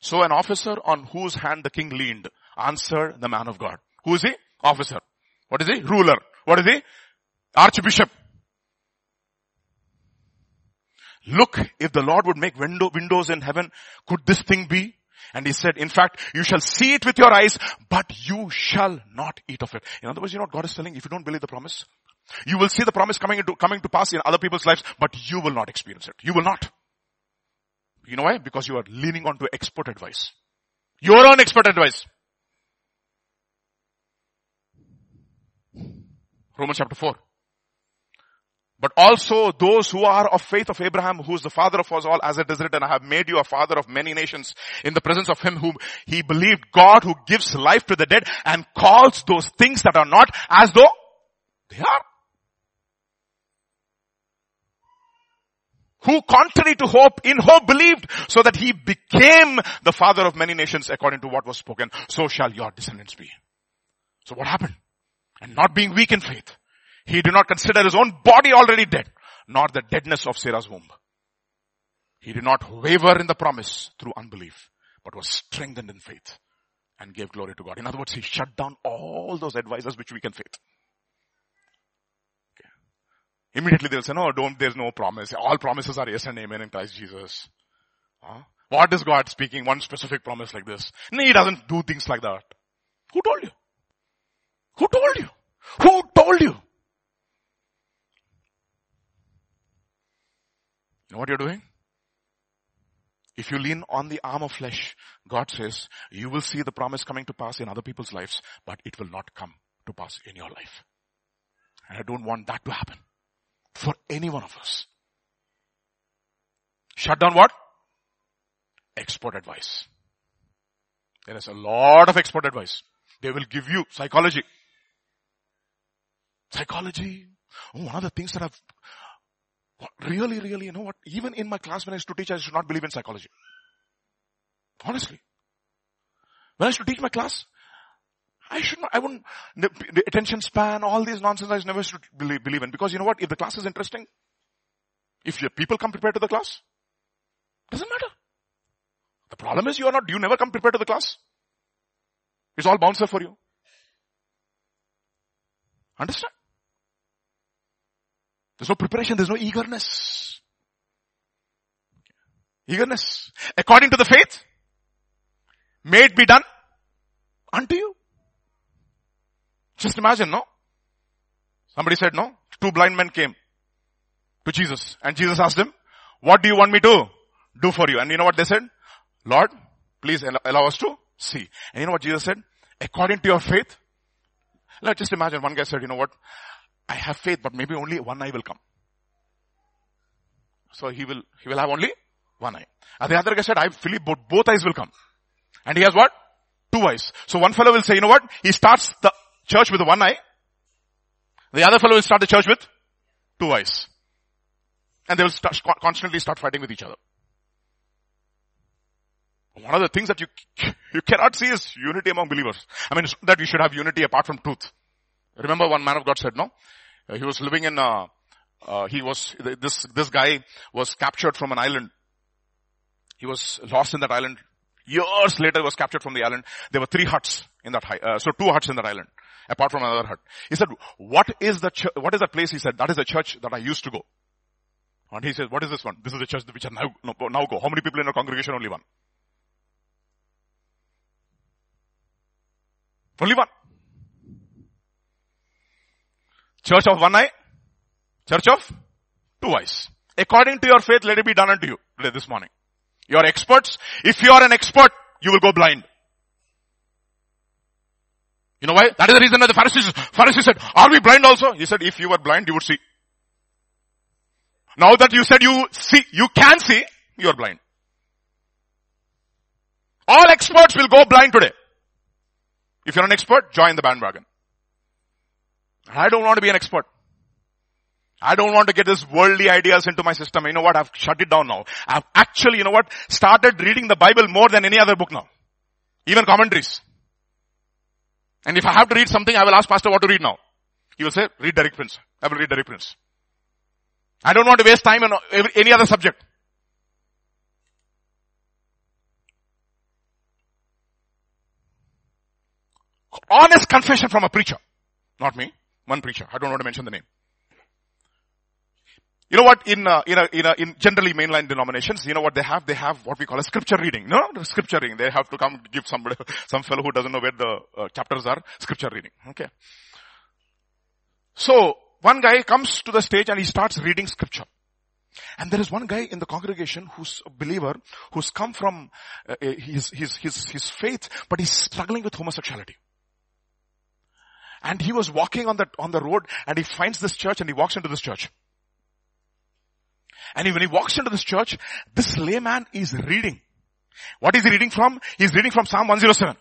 So an officer on whose hand the king leaned answered the man of God. Who is he? Officer. What is he? Ruler. What is he? Archbishop. Look, if the Lord would make window, windows in heaven, could this thing be? And he said, in fact, you shall see it with your eyes, but you shall not eat of it. In other words, you know what God is telling? If you don't believe the promise, you will see the promise coming into, coming to pass in other people's lives, but you will not experience it. You will not. You know why? Because you are leaning on to expert advice. Your own expert advice. Romans chapter 4. But also those who are of faith of Abraham, who is the father of us all, as it is written, I have made you a father of many nations in the presence of him whom he believed, God who gives life to the dead and calls those things that are not as though they are. Who contrary to hope, in hope believed, so that he became the father of many nations according to what was spoken, so shall your descendants be. So what happened? And not being weak in faith, he did not consider his own body already dead, nor the deadness of Sarah's womb. He did not waver in the promise through unbelief, but was strengthened in faith and gave glory to God. In other words, he shut down all those advisors which we can faith. Okay. Immediately they'll say, no, don't, there's no promise. All promises are yes and amen in Christ Jesus. Huh? What is God speaking one specific promise like this? No, he doesn't do things like that. Who told you? Who told you? Who told you? You know what you're doing? If you lean on the arm of flesh, God says, you will see the promise coming to pass in other people's lives, but it will not come to pass in your life. And I don't want that to happen for any one of us. Shut down what? Expert advice. There is a lot of expert advice. They will give you psychology. Psychology. Oh, one of the things that I've Really, really, you know what? Even in my class when I used to teach, I should not believe in psychology. Honestly. When I used to teach my class, I should not, I wouldn't, the, the attention span, all these nonsense I never should believe, believe in. Because you know what? If the class is interesting, if your people come prepared to the class, doesn't matter. The problem is you are not, you never come prepared to the class. It's all bouncer for you. Understand? There's no preparation. There's no eagerness. Eagerness. According to the faith, may it be done unto you. Just imagine, no? Somebody said, no? Two blind men came to Jesus and Jesus asked them, what do you want me to do for you? And you know what they said? Lord, please allow us to see. And you know what Jesus said? According to your faith, let's just imagine one guy said, you know what? I have faith, but maybe only one eye will come. So he will, he will have only one eye. And the other guy said, I believe both, both eyes will come. And he has what? Two eyes. So one fellow will say, you know what? He starts the church with one eye. The other fellow will start the church with two eyes. And they will start, constantly start fighting with each other. One of the things that you, you cannot see is unity among believers. I mean, that we should have unity apart from truth. Remember one man of God said, no? Uh, he was living in, uh, uh, he was, this, this guy was captured from an island. He was lost in that island. Years later was captured from the island. There were three huts in that, uh, so two huts in that island, apart from another hut. He said, what is the, ch- what is that place? He said, that is the church that I used to go. And he says, what is this one? This is the church which I now, now go. How many people in our congregation? Only one. Only one. Church of one eye. Church of two eyes. According to your faith, let it be done unto you today, this morning. You are experts. If you are an expert, you will go blind. You know why? That is the reason that the Pharisees, Pharisees said, are we blind also? He said, if you were blind, you would see. Now that you said you see, you can see, you are blind. All experts will go blind today. If you're an expert, join the bandwagon. I don't want to be an expert. I don't want to get these worldly ideas into my system. You know what? I've shut it down now. I've actually, you know what? Started reading the Bible more than any other book now. Even commentaries. And if I have to read something, I will ask pastor what to read now. He will say, read Derek Prince. I will read Derek Prince. I don't want to waste time on any other subject. Honest confession from a preacher. Not me. One preacher. I don't want to mention the name. You know what? In, uh, in, a, in, a, in generally mainline denominations, you know what they have? They have what we call a scripture reading. No, scripture reading. They have to come give somebody, some fellow who doesn't know where the uh, chapters are, scripture reading. Okay. So, one guy comes to the stage and he starts reading scripture. And there is one guy in the congregation who's a believer, who's come from uh, his, his, his, his faith, but he's struggling with homosexuality. And he was walking on the, on the road and he finds this church and he walks into this church. And when he walks into this church, this layman is reading. What is he reading from? He's reading from Psalm 107.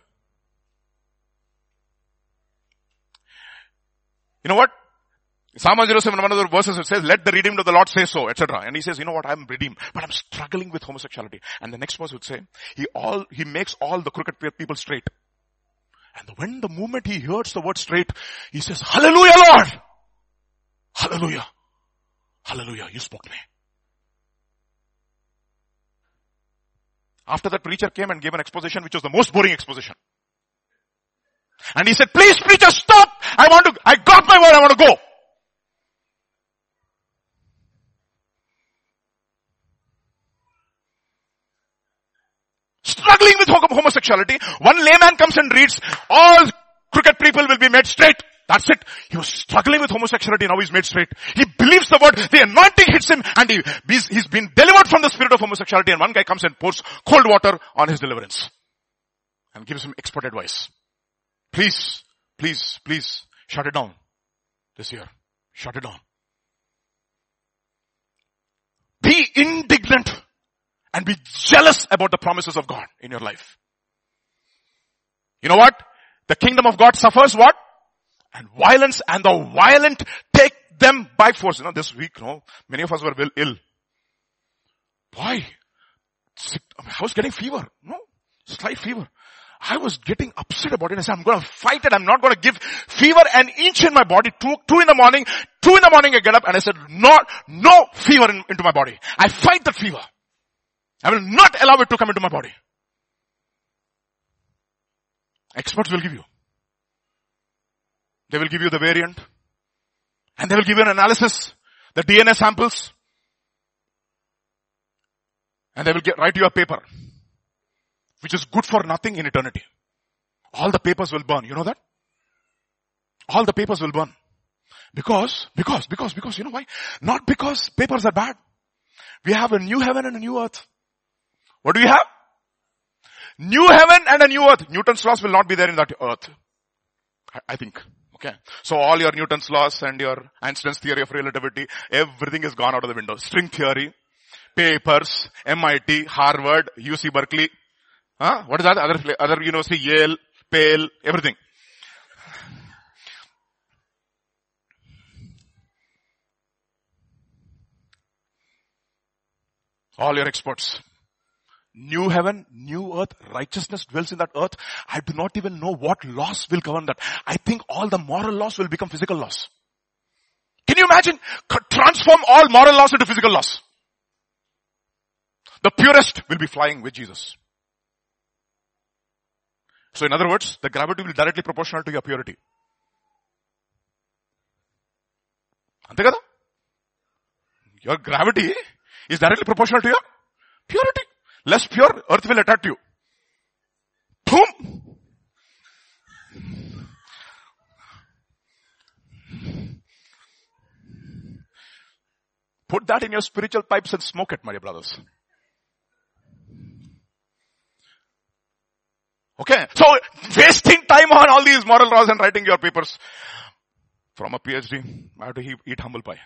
You know what? Psalm 107, one of the verses it says, let the redeemed of the Lord say so, etc. And he says, you know what, I'm redeemed, but I'm struggling with homosexuality. And the next verse would say, he all, he makes all the crooked people straight. And when the moment he hears the word straight, he says, hallelujah Lord! Hallelujah! Hallelujah, you spoke me. After that preacher came and gave an exposition which was the most boring exposition. And he said, please preacher stop! I want to, I got my word, I want to go. Struggling with homosexuality, one layman comes and reads, all crooked people will be made straight. That's it. He was struggling with homosexuality, now he's made straight. He believes the word, the anointing hits him, and he, he's, he's been delivered from the spirit of homosexuality, and one guy comes and pours cold water on his deliverance. And gives him expert advice. Please, please, please, shut it down. This year. Shut it down. Be indignant and be jealous about the promises of God in your life. You know what? The kingdom of God suffers what? and violence and the violent take them by force. You know, this week, you know, many of us were ill. Why? I was getting fever. No, slight fever. I was getting upset about it. I said, I'm going to fight it. I'm not going to give fever an inch in my body. Two, two in the morning, two in the morning I get up and I said, not, no fever in, into my body. I fight that fever. I will not allow it to come into my body. Experts will give you. They will give you the variant. And they will give you an analysis, the DNA samples. And they will get, write you a paper, which is good for nothing in eternity. All the papers will burn. You know that? All the papers will burn. Because, because, because, because, you know why? Not because papers are bad. We have a new heaven and a new earth. What do we have? New heaven and a new earth. Newton's laws will not be there in that earth. I, think. Okay. So all your Newton's laws and your Einstein's theory of relativity, everything is gone out of the window. String theory, papers, MIT, Harvard, UC Berkeley, huh? What is that? Other, other university, Yale, Pale, everything. All your experts new heaven, new earth, righteousness dwells in that earth. I do not even know what laws will govern that. I think all the moral laws will become physical laws. Can you imagine? Transform all moral laws into physical laws. The purest will be flying with Jesus. So in other words, the gravity will be directly proportional to your purity. Your gravity is directly proportional to your purity. Less pure, earth will attack you. Boom! Put that in your spiritual pipes and smoke it, my dear brothers. Okay, so wasting time on all these moral laws and writing your papers from a PhD, I have to eat humble pie.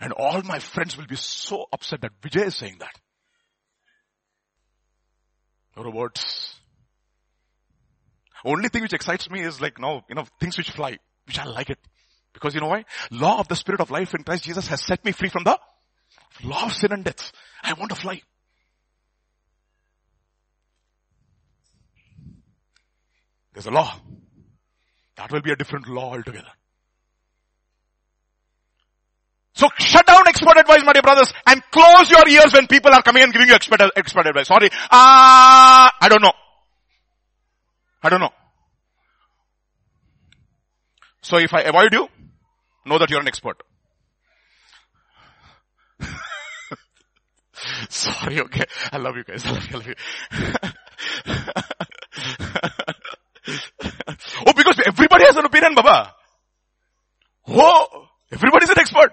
And all my friends will be so upset that Vijay is saying that. Words. Only thing which excites me is like, no, you know, things which fly, which I like it. Because you know why? Law of the spirit of life in Christ Jesus has set me free from the law of sin and death. I want to fly. There's a law. That will be a different law altogether. So shut down expert advice, my dear brothers, and close your ears when people are coming and giving you expert, expert advice. Sorry. Ah, uh, I don't know. I don't know. So if I avoid you, know that you're an expert. Sorry, okay. I love you guys. I love you. I love you. oh, because everybody has an opinion, Baba. Oh, everybody's an expert.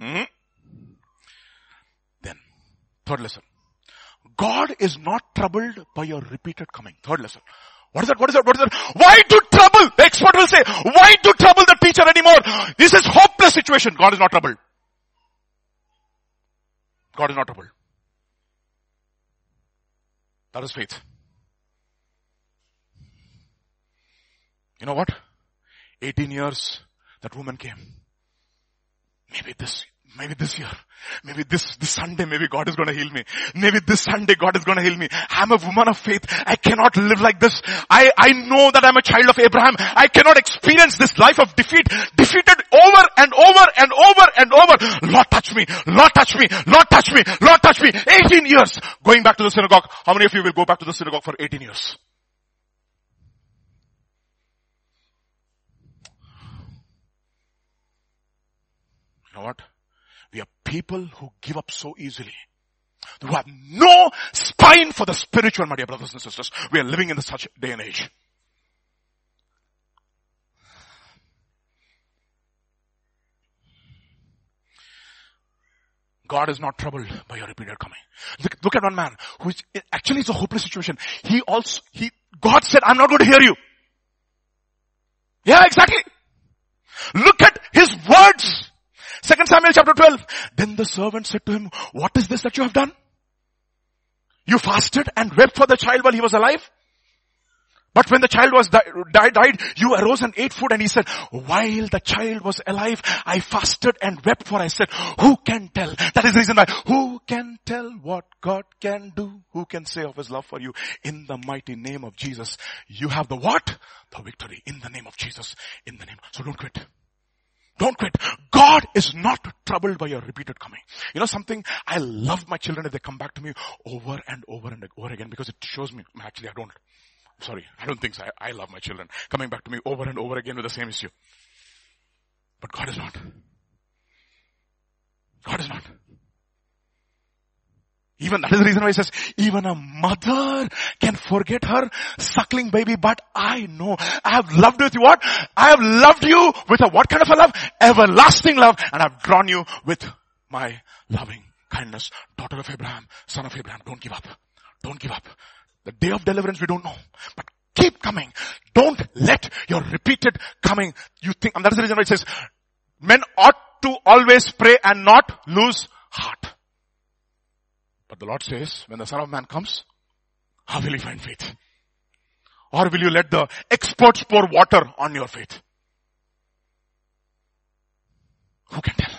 Hmm? Then, third lesson. God is not troubled by your repeated coming. Third lesson. What is that? What is that? What is that? Why to trouble? The expert will say, why to trouble the teacher anymore? This is hopeless situation. God is not troubled. God is not troubled. That is faith. You know what? 18 years that woman came. Maybe this, maybe this year, maybe this, this Sunday, maybe God is gonna heal me. Maybe this Sunday God is gonna heal me. I'm a woman of faith. I cannot live like this. I, I know that I'm a child of Abraham. I cannot experience this life of defeat, defeated over and over and over and over. Lord touch me, Lord touch me, Lord touch me, Lord touch me. 18 years going back to the synagogue. How many of you will go back to the synagogue for 18 years? Know what? We are people who give up so easily. Who have no spine for the spiritual, my dear brothers and sisters. We are living in such day and age. God is not troubled by your repeated coming. Look, look at one man who is, actually it's a hopeless situation. He also, he, God said, I'm not going to hear you. Yeah, exactly. Look at his words. Second Samuel chapter 12. Then the servant said to him, what is this that you have done? You fasted and wept for the child while he was alive? But when the child was di- died, you arose and ate food and he said, while the child was alive, I fasted and wept for I said, who can tell? That is the reason why, who can tell what God can do? Who can say of his love for you? In the mighty name of Jesus, you have the what? The victory. In the name of Jesus. In the name. So don't quit. Don't quit. God is not troubled by your repeated coming. You know something? I love my children if they come back to me over and over and over again because it shows me, actually I don't. Sorry, I don't think so. I, I love my children coming back to me over and over again with the same issue. But God is not. God is not. Even that is the reason why he says, even a mother can forget her suckling baby, but I know I have loved with you what? I have loved you with a what kind of a love? Everlasting love and I've drawn you with my loving kindness. Daughter of Abraham, son of Abraham, don't give up. Don't give up. The day of deliverance we don't know, but keep coming. Don't let your repeated coming, you think, and that's the reason why it says, men ought to always pray and not lose heart. But the Lord says, when the Son of Man comes, how will you find faith? Or will you let the experts pour water on your faith? Who can tell?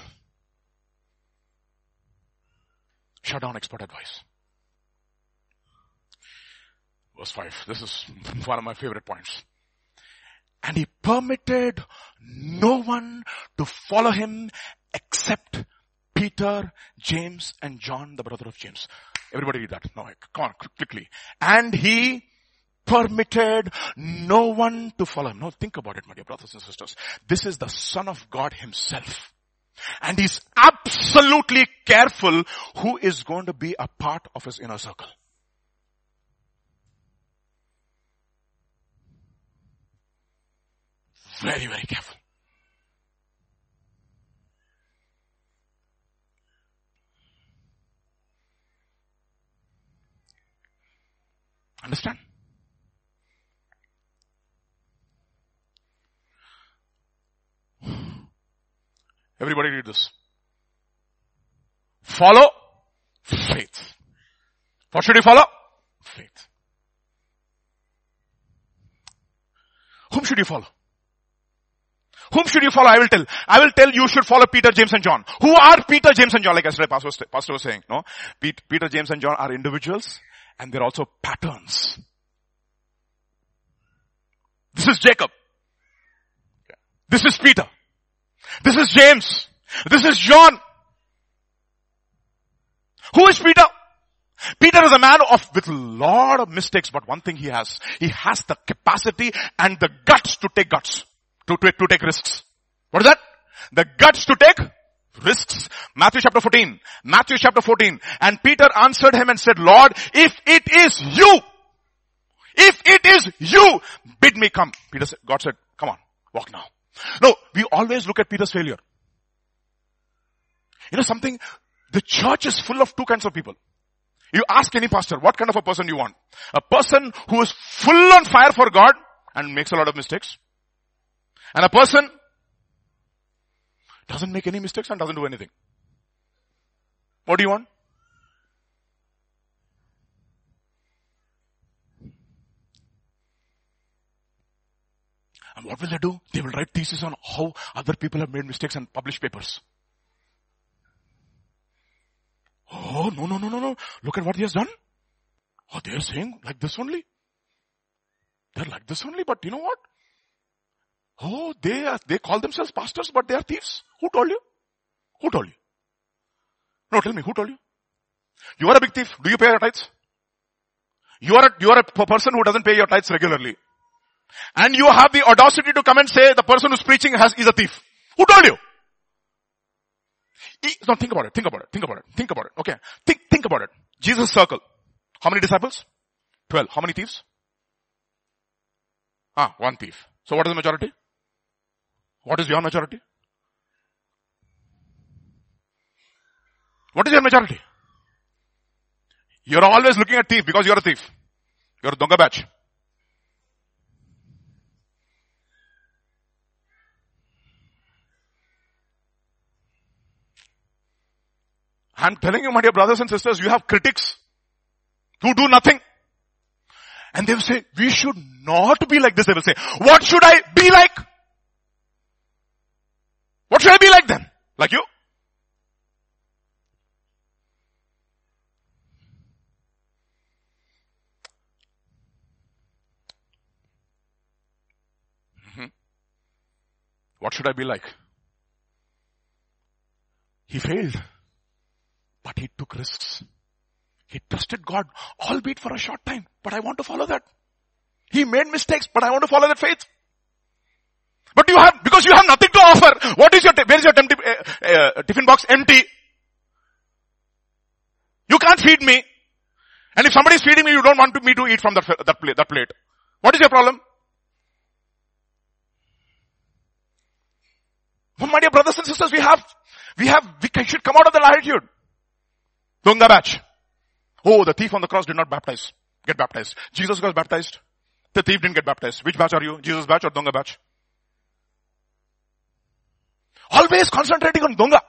Shut down expert advice. Verse 5. This is one of my favorite points. And he permitted no one to follow him except Peter, James, and John, the brother of James. Everybody read that. No, come on, quickly. And he permitted no one to follow him. Now think about it, my dear brothers and sisters. This is the son of God himself. And he's absolutely careful who is going to be a part of his inner circle. Very, very careful. Understand? Everybody read this. Follow faith. What should you follow? Faith. Whom should you follow? Whom should you follow? I will tell. I will tell you should follow Peter, James and John. Who are Peter, James and John? Like yesterday Pastor was, saying, no? Peter, James and John are individuals and they're also patterns. This is Jacob. This is Peter. This is James. This is John. Who is Peter? Peter is a man of with a lot of mistakes, but one thing he has, he has the capacity and the guts to take guts, to, to, to take risks. What is that? The guts to take risks. Matthew chapter 14. Matthew chapter 14. And Peter answered him and said, Lord, if it is you, if it is you, bid me come. Peter said, God said, come on, walk now. No, we always look at Peter's failure. You know something? The church is full of two kinds of people. You ask any pastor, what kind of a person you want? A person who is full on fire for God and makes a lot of mistakes. And a person doesn't make any mistakes and doesn't do anything. What do you want? And what will they do? They will write thesis on how other people have made mistakes and publish papers. Oh, no, no, no, no, no. Look at what he has done. Oh, they're saying like this only. They're like this only, but you know what? Oh, they are, they call themselves pastors, but they are thieves. Who told you? Who told you? No, tell me, who told you? You are a big thief. Do you pay your tithes? You are a, you are a person who doesn't pay your tithes regularly. And you have the audacity to come and say the person who's preaching has, is a thief. Who told you? No, think about it, think about it, think about it, think about it. Okay. Think, think about it. Jesus circle. How many disciples? Twelve. How many thieves? Ah, one thief. So what is the majority? What is your majority? What is your majority? You're always looking at thief because you're a thief. You're a donga batch. I'm telling you, my dear brothers and sisters, you have critics who do nothing. And they will say, we should not be like this. They will say, what should I be like? What should I be like then? Like you? Mm-hmm. What should I be like? He failed. But he took risks. He trusted God, albeit for a short time. But I want to follow that. He made mistakes, but I want to follow that faith. But you have, because you have nothing to offer. What is your, where is your empty, uh, uh, tiffin box empty? You can't feed me. And if somebody is feeding me, you don't want to, me to eat from that, that, plate, that plate. What is your problem? Well, my dear brothers and sisters, we have, we have, we should come out of the attitude. Dunga batch. Oh, the thief on the cross did not baptize, get baptized. Jesus was baptized. The thief didn't get baptized. Which batch are you? Jesus batch or Dunga batch? Always concentrating on Dunga.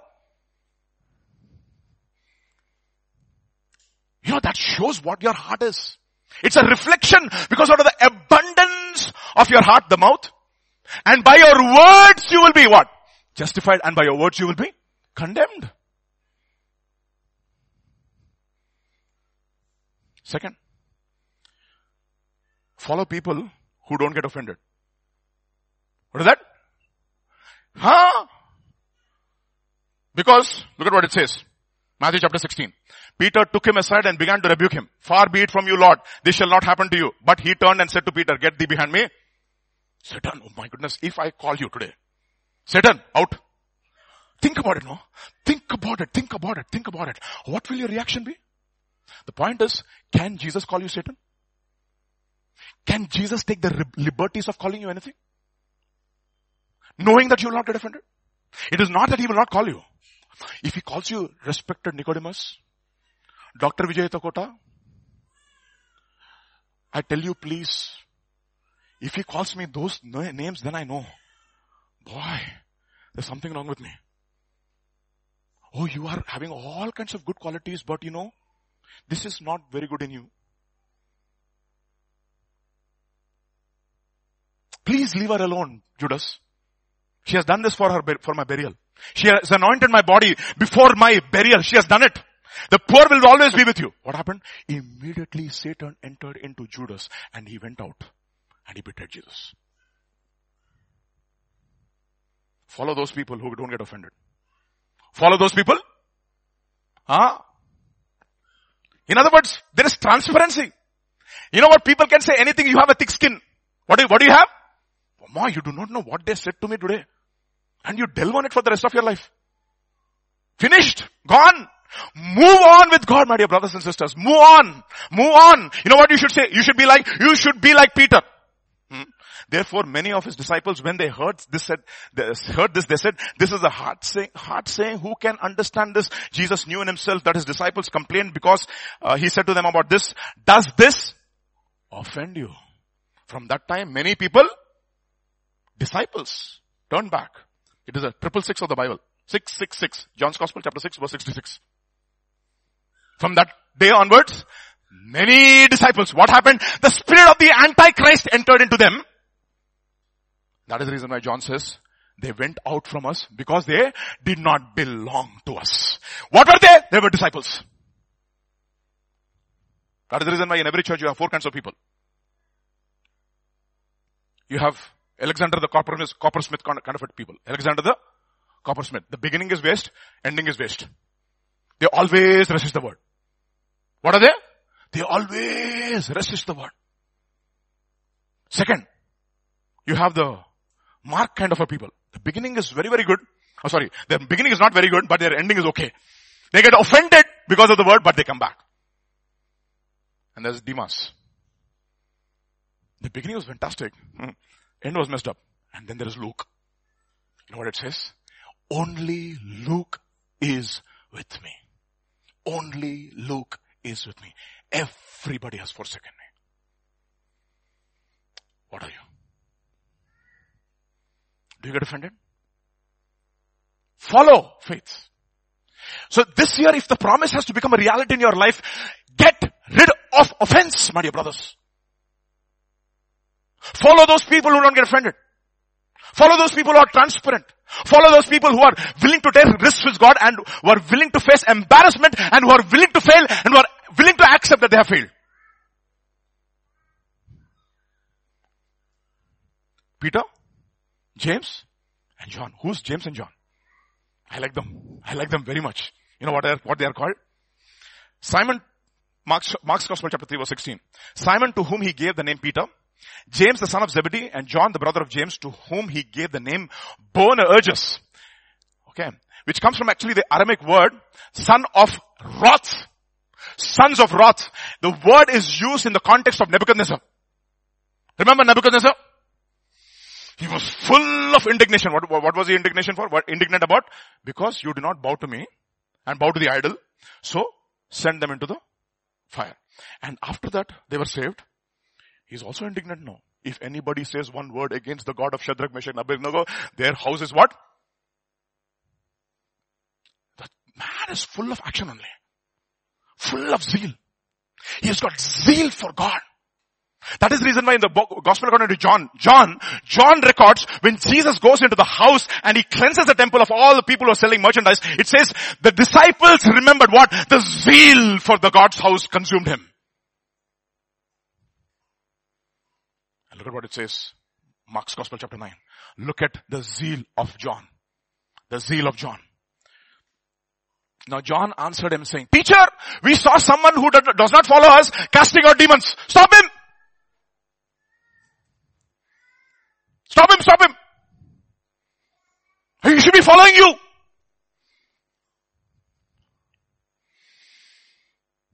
You know, that shows what your heart is. It's a reflection because out of the abundance of your heart, the mouth, and by your words you will be what? Justified and by your words you will be condemned. Second, Follow people who don't get offended. What is that? Huh? Because, look at what it says. Matthew chapter 16. Peter took him aside and began to rebuke him. Far be it from you, Lord. This shall not happen to you. But he turned and said to Peter, get thee behind me. Satan, oh my goodness, if I call you today, Satan, out. Think about it, no? Think about it, think about it, think about it. What will your reaction be? The point is, can Jesus call you Satan? Can Jesus take the liberties of calling you anything? Knowing that you will not get offended? It is not that he will not call you. If he calls you respected Nicodemus, Dr. Vijay Takota, I tell you please, if he calls me those names, then I know, boy, there's something wrong with me. Oh, you are having all kinds of good qualities, but you know, this is not very good in you. Please leave her alone, Judas. She has done this for her, for my burial. She has anointed my body before my burial. She has done it. The poor will always be with you. What happened? Immediately Satan entered into Judas and he went out and he betrayed Jesus. Follow those people who don't get offended. Follow those people. Huh? In other words, there is transparency. You know what? People can say anything. You have a thick skin. What do you, what do you have? You do not know what they said to me today. And you delve on it for the rest of your life. Finished. Gone. Move on with God, my dear brothers and sisters. Move on. Move on. You know what you should say? You should be like, you should be like Peter. Hmm? Therefore, many of his disciples, when they heard this, said, they heard this, they said, this is a hard saying, hard saying. Who can understand this? Jesus knew in himself that his disciples complained because uh, he said to them about this. Does this offend you? From that time, many people, disciples, turned back. It is a triple six of the Bible. Six, six, six. John's Gospel chapter 6 verse 66. From that day onwards, many disciples, what happened? The spirit of the Antichrist entered into them. That is the reason why John says, they went out from us because they did not belong to us. What were they? They were disciples. That is the reason why in every church you have four kinds of people. You have Alexander the coppersmith, kind of people. Alexander the coppersmith. The beginning is waste, ending is waste. They always resist the word. What are they? They always resist the word. Second, you have the mark kind of a people. The beginning is very, very good. Oh, sorry. Their beginning is not very good, but their ending is okay. They get offended because of the word, but they come back. And there's Demas. The beginning was fantastic. Hmm. End was messed up. And then there is Luke. You know what it says? Only Luke is with me. Only Luke is with me. Everybody has forsaken me. What are you? Do you get offended? Follow faith. So this year, if the promise has to become a reality in your life, get rid of offense, my dear brothers. Follow those people who don't get offended. Follow those people who are transparent. Follow those people who are willing to take risks with God and who are willing to face embarrassment and who are willing to fail and who are willing to accept that they have failed. Peter, James, and John. Who's James and John? I like them. I like them very much. You know what they are, what they are called? Simon, Mark's, Mark's Gospel chapter 3 verse 16. Simon to whom he gave the name Peter, James the son of Zebedee and John the brother of James to whom he gave the name Boanerges. Okay. Which comes from actually the Aramaic word, son of Wrath. Sons of wrath. The word is used in the context of Nebuchadnezzar. Remember Nebuchadnezzar? He was full of indignation. What, what was he indignation for? What indignant about? Because you do not bow to me and bow to the idol. So send them into the fire. And after that, they were saved. He's also indignant now. If anybody says one word against the God of Shadrach, Meshach, and Abednego, their house is what? The man is full of action only. Full of zeal. He has got zeal for God. That is the reason why in the gospel according to John, John, John records when Jesus goes into the house and he cleanses the temple of all the people who are selling merchandise, it says the disciples remembered what? The zeal for the God's house consumed him. Look at what it says. Mark's Gospel chapter 9. Look at the zeal of John. The zeal of John. Now John answered him saying, teacher, we saw someone who does not follow us casting out demons. Stop him! Stop him, stop him! He should be following you.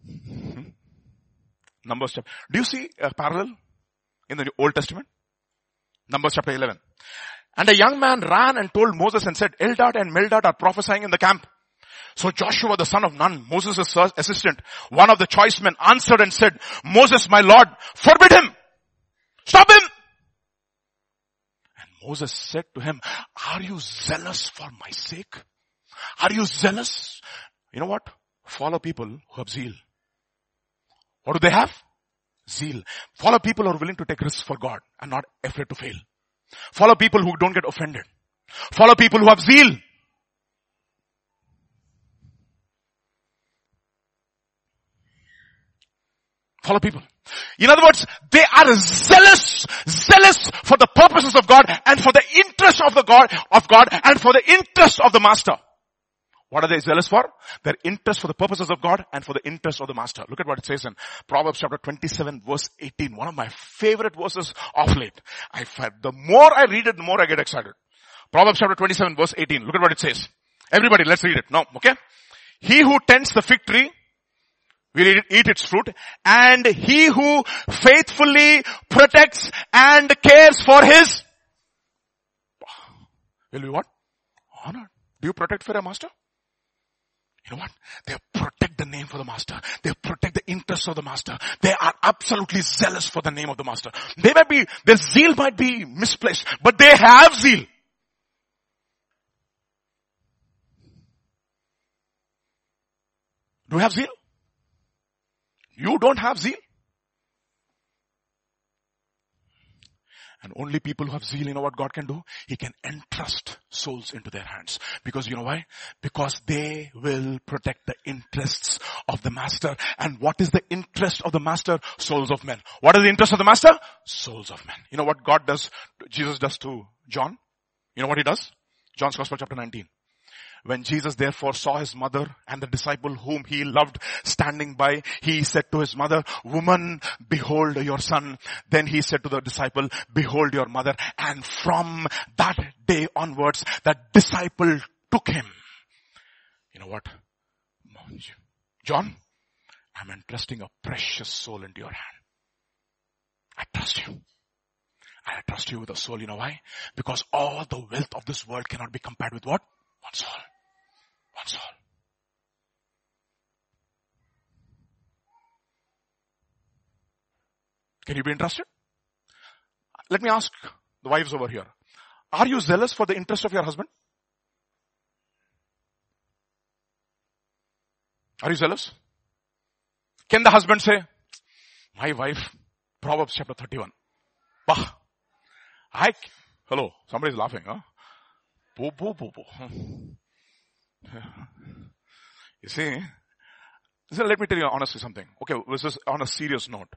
Hmm? Numbers chapter. Do you see a parallel in the Old Testament? Numbers chapter 11. And a young man ran and told Moses and said, Eldad and Mildad are prophesying in the camp. So Joshua, the son of Nun, Moses' assistant, one of the choice men answered and said, Moses, my Lord, forbid him. Stop him. And Moses said to him, are you zealous for my sake? Are you zealous? You know what? Follow people who have zeal. What do they have? Zeal. Follow people who are willing to take risks for God and not afraid to fail. Follow people who don't get offended. Follow people who have zeal. Follow people. In other words, they are zealous, zealous for the purposes of God and for the interest of the God, of God and for the interest of the master. What are they zealous for? Their interest for the purposes of God and for the interest of the master. Look at what it says in Proverbs chapter 27 verse 18. One of my favorite verses of late. I the more I read it, the more I get excited. Proverbs chapter 27 verse 18. Look at what it says. Everybody, let's read it now, okay? He who tends the fig tree will eat its fruit and he who faithfully protects and cares for his will be what? Honored. Do you protect for a master? You know what? They protect the name for the master. They protect the interests of the master. They are absolutely zealous for the name of the master. They might be, their zeal might be misplaced, but they have zeal. Do you have zeal? You don't have zeal? And only people who have zeal, you know what God can do? He can entrust souls into their hands. Because you know why? Because they will protect the interests of the master. And what is the interest of the master? Souls of men. What is the interest of the master? Souls of men. You know what God does, Jesus does to John? You know what he does? John's Gospel chapter 19. When Jesus therefore saw his mother and the disciple whom he loved standing by, he said to his mother, woman, behold your son. Then he said to the disciple, behold your mother. And from that day onwards, that disciple took him. You know what? John, I'm entrusting a precious soul into your hand. I trust you. I trust you with a soul. You know why? Because all the wealth of this world cannot be compared with what? One soul. That's all. Can you be interested? Let me ask the wives over here. Are you zealous for the interest of your husband? Are you zealous? Can the husband say, my wife, Proverbs chapter 31. Bah. I, hello, somebody's laughing, huh? Boo, boo, boo, boo. Hmm. you see, so let me tell you honestly something. Okay, this is on a serious note.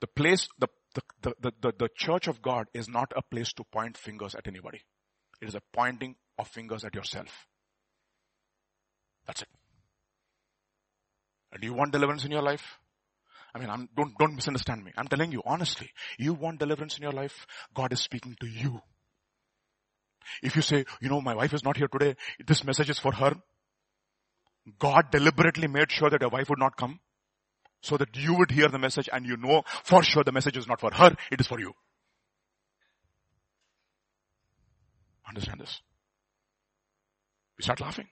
The place, the, the, the, the, the church of God is not a place to point fingers at anybody. It is a pointing of fingers at yourself. That's it. And do you want deliverance in your life? I mean, I'm, don't, don't misunderstand me. I'm telling you honestly, you want deliverance in your life, God is speaking to you. If you say, you know, my wife is not here today, this message is for her. God deliberately made sure that your wife would not come so that you would hear the message and you know for sure the message is not for her, it is for you. Understand this? We start laughing.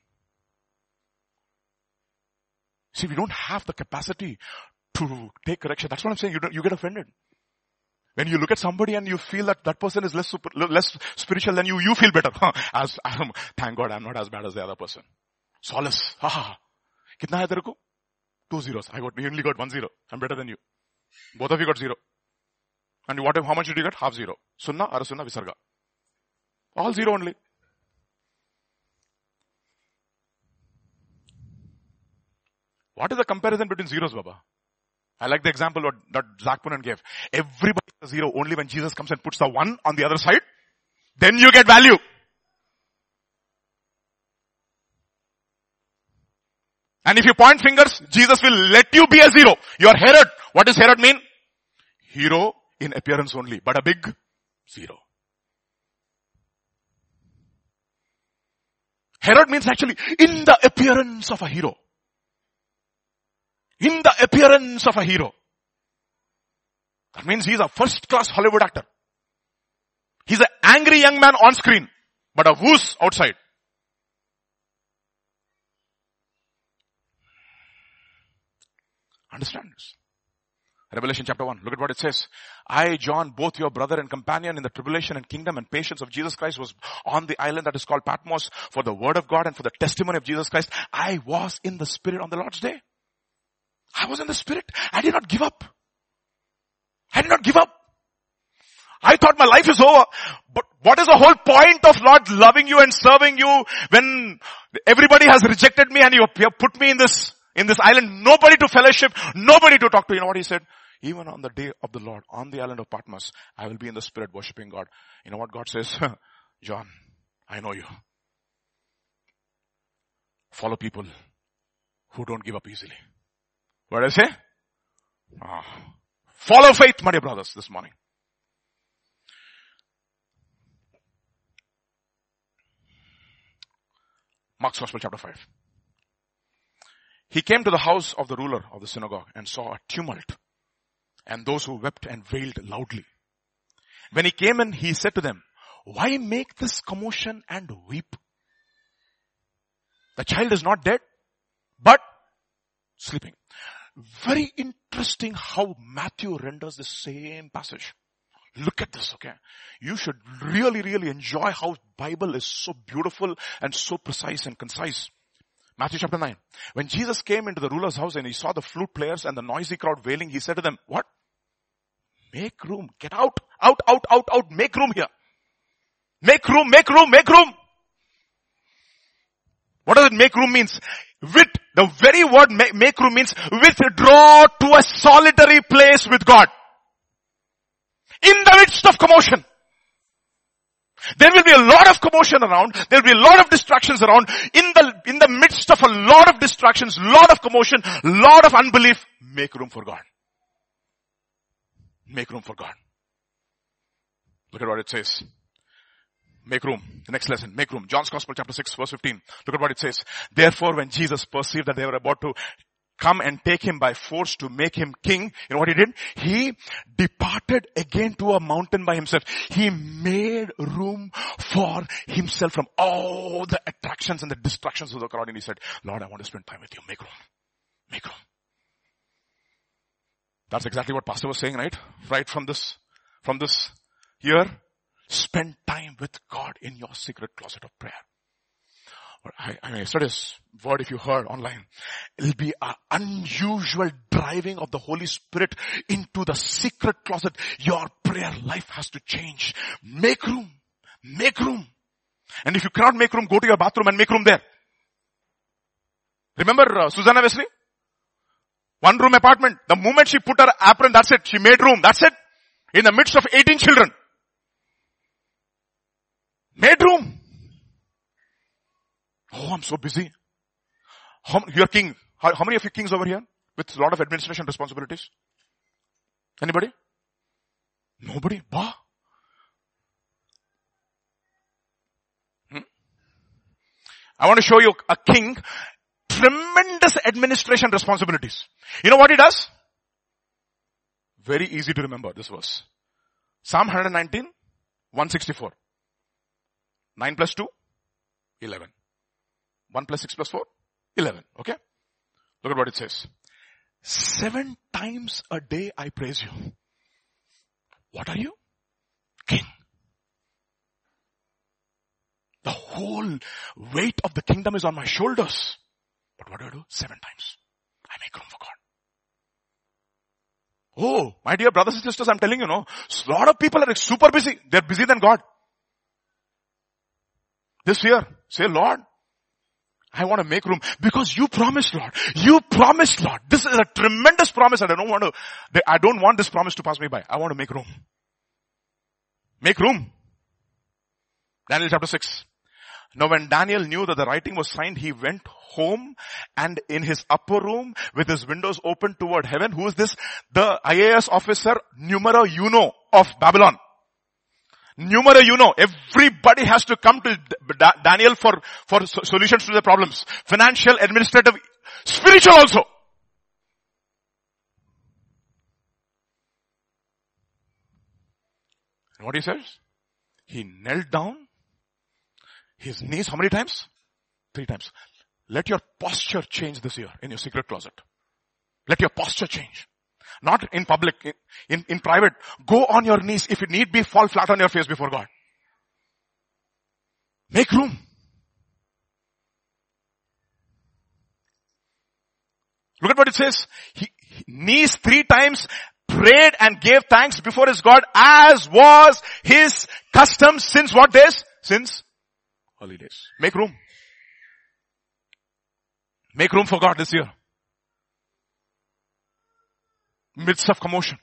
See, we don't have the capacity to take correction. That's what I'm saying. You, you get offended. When you look at somebody and you feel that that person is less super, less spiritual than you, you feel better. as, um, thank God I'm not as bad as the other person. Solace. Ha. Kitna hai ko? Two zeros. I got, we only got one zero. I'm better than you. Both of you got zero. And what, how much did you get? Half zero. Sunna, arasunna, visarga. All zero only. What is the comparison between zeros, Baba? I like the example what, that Zac Poonen gave. Everybody is a zero only when Jesus comes and puts the one on the other side. Then you get value. And if you point fingers, Jesus will let you be a zero. You are Herod. What does Herod mean? Hero in appearance only, but a big zero. Herod means actually in the appearance of a hero. In the appearance of a hero. That means he's a first class Hollywood actor. He's an angry young man on screen, but a woos outside. Understand this? Revelation chapter 1. Look at what it says. I, John, both your brother and companion in the tribulation and kingdom and patience of Jesus Christ was on the island that is called Patmos for the word of God and for the testimony of Jesus Christ. I was in the spirit on the Lord's day. I was in the spirit. I did not give up. I did not give up. I thought my life is over. But what is the whole point of Lord loving you and serving you when everybody has rejected me and you have put me in this, in this island, nobody to fellowship, nobody to talk to. You know what he said? Even on the day of the Lord, on the island of Patmos, I will be in the spirit worshiping God. You know what God says? John, I know you. Follow people who don't give up easily. What did I say? Oh. Follow faith, my dear brothers, this morning. Mark's Gospel chapter 5. He came to the house of the ruler of the synagogue and saw a tumult and those who wept and wailed loudly. When he came in, he said to them, why make this commotion and weep? The child is not dead, but sleeping. Very interesting how Matthew renders the same passage. Look at this, okay? You should really, really enjoy how Bible is so beautiful and so precise and concise. Matthew chapter 9. When Jesus came into the ruler's house and he saw the flute players and the noisy crowd wailing, he said to them, what? Make room. Get out. Out, out, out, out. Make room here. Make room, make room, make room. What does it make room means? With, the very word make, make room means withdraw to a solitary place with God. In the midst of commotion. There will be a lot of commotion around. There will be a lot of distractions around. In the, in the midst of a lot of distractions, lot of commotion, lot of unbelief, make room for God. Make room for God. Look at what it says. Make room. The next lesson. Make room. John's Gospel chapter 6 verse 15. Look at what it says. Therefore when Jesus perceived that they were about to come and take him by force to make him king, you know what he did? He departed again to a mountain by himself. He made room for himself from all the attractions and the distractions of the crowd and he said, Lord, I want to spend time with you. Make room. Make room. That's exactly what pastor was saying, right? Right from this, from this here. Spend time with God in your secret closet of prayer. I, I mean, yesterday's word, if you heard online, it'll be an unusual driving of the Holy Spirit into the secret closet. Your prayer life has to change. Make room. Make room. And if you cannot make room, go to your bathroom and make room there. Remember uh, Susanna Wesley? One room apartment. The moment she put her apron, that's it. She made room. That's it. In the midst of 18 children. Made room. Oh, I'm so busy. How, you're king. How, how many of you kings over here with a lot of administration responsibilities? Anybody? Nobody? Bah. Hmm? I want to show you a king, tremendous administration responsibilities. You know what he does? Very easy to remember this verse. Psalm 119, 164. 9 plus 2, 11. 1 plus 6 plus 4, 11. Okay? Look at what it says. Seven times a day I praise you. What are you? King. The whole weight of the kingdom is on my shoulders. But what do I do? Seven times. I make room for God. Oh, my dear brothers and sisters, I'm telling you, no, a lot of people are super busy. They're busy than God. This year, say, Lord, I want to make room because you promised Lord. You promised Lord. This is a tremendous promise and I don't want to, I don't want this promise to pass me by. I want to make room. Make room. Daniel chapter 6. Now when Daniel knew that the writing was signed, he went home and in his upper room with his windows open toward heaven. Who is this? The IAS officer, numero uno of Babylon. Numero uno. Everybody has to come to Daniel for, for solutions to the problems. Financial, administrative, spiritual also. And what he says? He knelt down his knees how many times? Three times. Let your posture change this year in your secret closet. Let your posture change. Not in public, in, in, private. Go on your knees. If you need be, fall flat on your face before God. Make room. Look at what it says. He, knees three times, prayed and gave thanks before his God as was his custom since what days? Since holidays. Make room. Make room for God this year. Midst of commotion.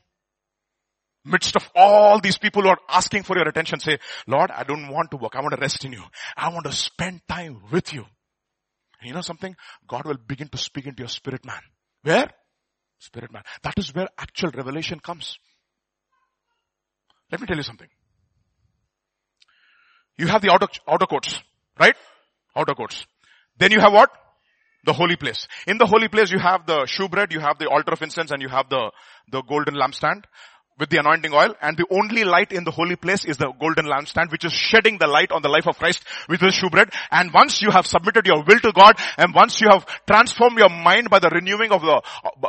Midst of all these people who are asking for your attention, say, Lord, I don't want to work. I want to rest in you. I want to spend time with you. And you know something? God will begin to speak into your spirit man. Where? Spirit man. That is where actual revelation comes. Let me tell you something. You have the outer, outer courts. Right? Outer courts. Then you have what? The holy place. In the holy place you have the shewbread, you have the altar of incense and you have the, the golden lampstand with the anointing oil and the only light in the holy place is the golden lampstand which is shedding the light on the life of Christ with the shewbread and once you have submitted your will to God and once you have transformed your mind by the renewing of the,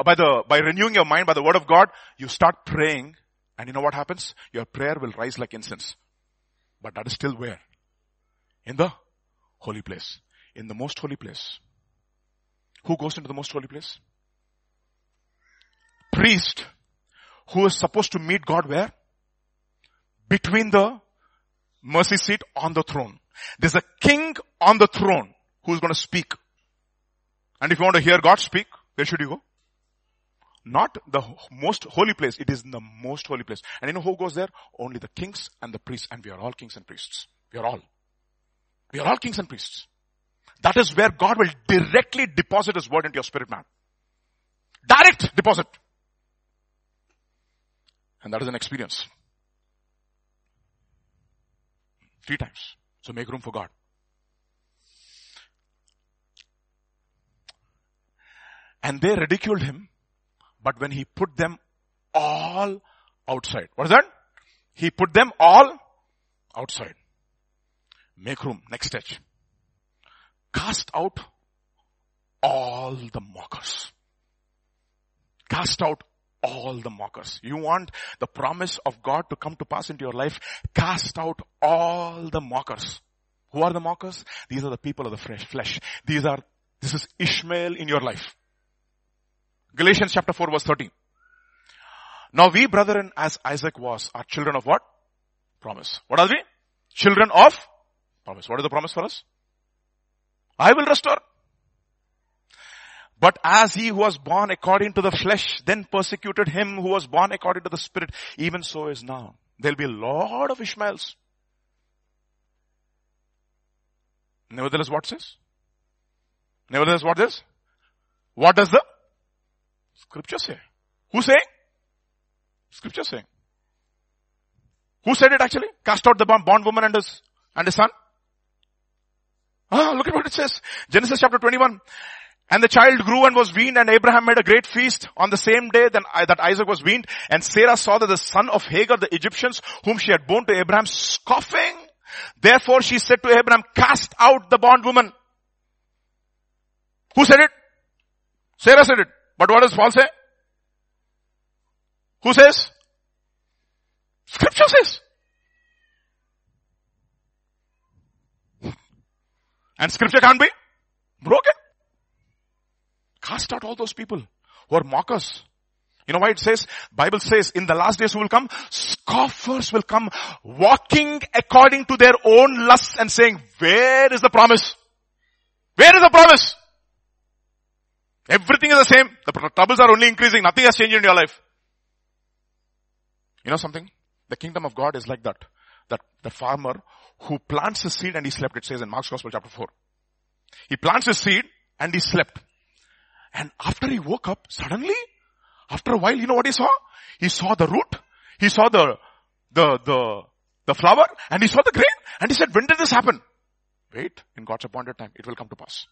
by the, by renewing your mind by the word of God, you start praying and you know what happens? Your prayer will rise like incense. But that is still where? In the holy place. In the most holy place. Who goes into the most holy place? Priest who is supposed to meet God where? Between the mercy seat on the throne. There's a king on the throne who's going to speak. And if you want to hear God speak, where should you go? Not the most holy place. It is in the most holy place. And you know who goes there? Only the kings and the priests. And we are all kings and priests. We are all. We are all kings and priests. That is where God will directly deposit His word into your spirit man. Direct deposit. And that is an experience. Three times. So make room for God. And they ridiculed him, but when he put them all outside. What is that? He put them all outside. Make room. Next stage. Cast out all the mockers. Cast out all the mockers. You want the promise of God to come to pass into your life? Cast out all the mockers. Who are the mockers? These are the people of the flesh. These are, this is Ishmael in your life. Galatians chapter 4 verse 13. Now we brethren as Isaac was are children of what? Promise. What are we? Children of Promise. What is the promise for us? I will restore. But as he who was born according to the flesh then persecuted him who was born according to the spirit, even so is now. There'll be a lot of Ishmaels. Nevertheless, what says? Nevertheless, what says? What does the scripture say? Who saying? Scripture saying. Who said it actually? Cast out the bond woman and his, and his son? Ah, look at what it says. Genesis chapter 21. And the child grew and was weaned and Abraham made a great feast on the same day that Isaac was weaned. And Sarah saw that the son of Hagar, the Egyptians, whom she had born to Abraham, scoffing. Therefore she said to Abraham, cast out the bondwoman. Who said it? Sarah said it. But what does Paul say? Who says? Scripture says. And scripture can't be broken. Cast out all those people who are mockers. You know why it says, Bible says in the last days who will come? Scoffers will come walking according to their own lusts and saying, where is the promise? Where is the promise? Everything is the same. The troubles are only increasing. Nothing has changed in your life. You know something? The kingdom of God is like that. That the farmer who plants a seed and he slept, it says in Mark's Gospel chapter 4. He plants a seed and he slept. And after he woke up, suddenly, after a while, you know what he saw? He saw the root, he saw the, the, the, the flower, and he saw the grain, and he said, when did this happen? Wait, in God's appointed time, it will come to pass.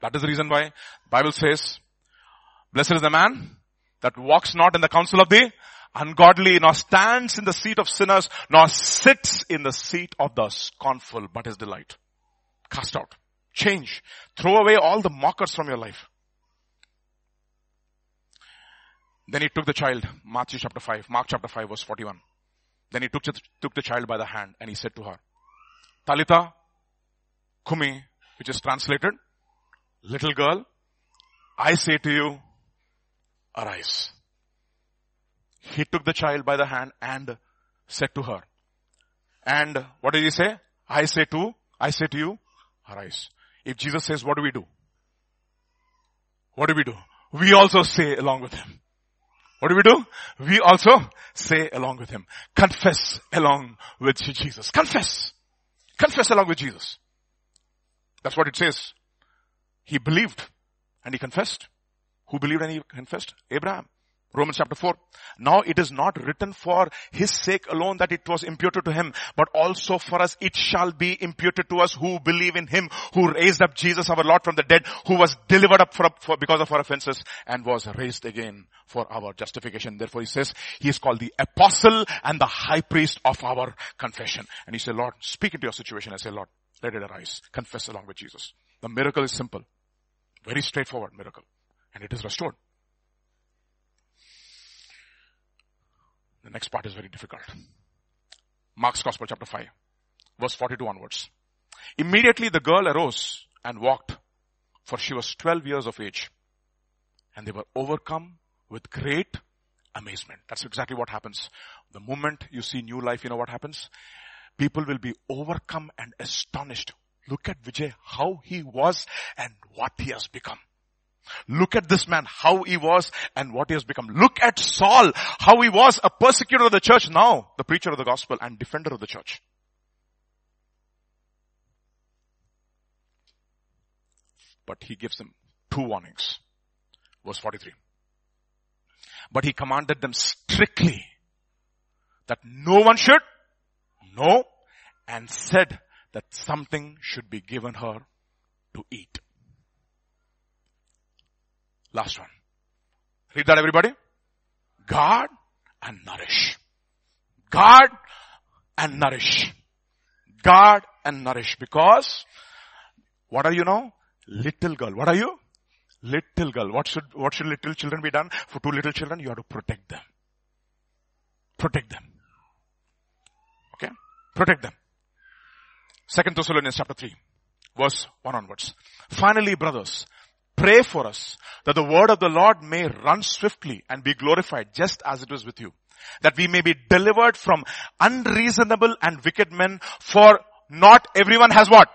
That is the reason why Bible says, blessed is the man that walks not in the counsel of the ungodly, nor stands in the seat of sinners, nor sits in the seat of the scornful, but his delight. Cast out. Change. Throw away all the mockers from your life. Then he took the child, Matthew chapter 5, Mark chapter 5 verse 41. Then he took, took the child by the hand and he said to her, Talitha Kumi, which is translated, little girl, I say to you, arise. He took the child by the hand and said to her, and what did he say? I say to, I say to you, arise. If Jesus says, what do we do? What do we do? We also say along with him. What do we do? We also say along with him. Confess along with Jesus. Confess. Confess along with Jesus. That's what it says. He believed and he confessed. Who believed and he confessed? Abraham. Romans chapter 4. Now it is not written for his sake alone that it was imputed to him, but also for us it shall be imputed to us who believe in him, who raised up Jesus our Lord from the dead, who was delivered up for, for, because of our offenses and was raised again for our justification. Therefore he says he is called the apostle and the high priest of our confession. And he said, Lord, speak into your situation. I say, Lord, let it arise. Confess along with Jesus. The miracle is simple. Very straightforward miracle. And it is restored. The next part is very difficult. Mark's Gospel chapter 5, verse 42 onwards. Immediately the girl arose and walked, for she was 12 years of age. And they were overcome with great amazement. That's exactly what happens. The moment you see new life, you know what happens? People will be overcome and astonished. Look at Vijay, how he was and what he has become. Look at this man, how he was and what he has become. Look at Saul, how he was a persecutor of the church, now the preacher of the gospel and defender of the church. But he gives them two warnings. Verse 43. But he commanded them strictly that no one should know and said that something should be given her to eat. Last one. Read that everybody. Guard and nourish. Guard and nourish. Guard and nourish because what are you now? Little girl. What are you? Little girl. What should, what should little children be done? For two little children, you have to protect them. Protect them. Okay? Protect them. Second Thessalonians chapter 3, verse 1 onwards. Finally, brothers, Pray for us that the word of the Lord may run swiftly and be glorified just as it was with you. That we may be delivered from unreasonable and wicked men for not everyone has what?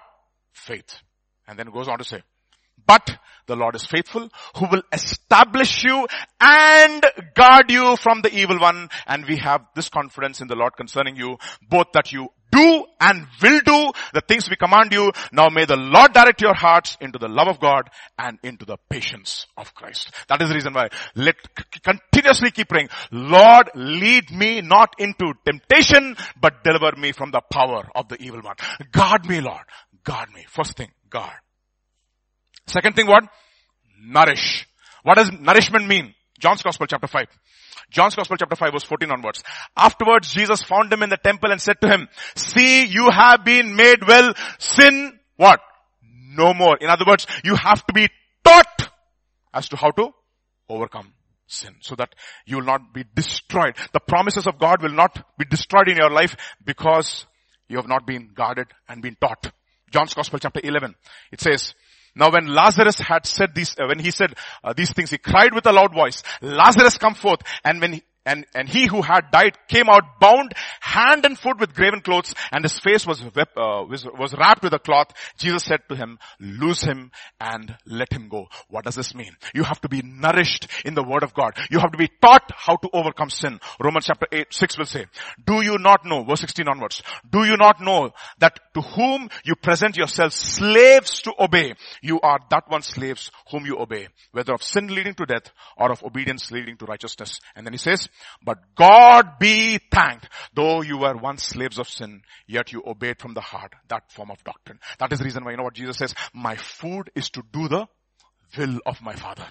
Faith. And then goes on to say, but the Lord is faithful who will establish you and guard you from the evil one. And we have this confidence in the Lord concerning you, both that you do and will do the things we command you. Now may the Lord direct your hearts into the love of God and into the patience of Christ. That is the reason why let continuously keep praying. Lord, lead me not into temptation, but deliver me from the power of the evil one. Guard me, Lord. Guard me. First thing, guard. Second thing what? Nourish. What does nourishment mean? John's Gospel chapter 5. John's Gospel chapter 5 verse 14 onwards. Afterwards Jesus found him in the temple and said to him, see you have been made well, sin what? No more. In other words, you have to be taught as to how to overcome sin so that you will not be destroyed. The promises of God will not be destroyed in your life because you have not been guarded and been taught. John's Gospel chapter 11. It says, now when Lazarus had said these, uh, when he said uh, these things, he cried with a loud voice, Lazarus come forth. And when he, and, and he who had died came out bound hand and foot with graven clothes and his face was, uh, was, was wrapped with a cloth. Jesus said to him, lose him and let him go. What does this mean? You have to be nourished in the word of God. You have to be taught how to overcome sin. Romans chapter 8, 6 will say, do you not know, verse 16 onwards, do you not know that to whom you present yourselves slaves to obey, you are that one slaves whom you obey, whether of sin leading to death or of obedience leading to righteousness. And then he says, but God be thanked, though you were once slaves of sin, yet you obeyed from the heart that form of doctrine. That is the reason why you know what Jesus says, my food is to do the will of my father.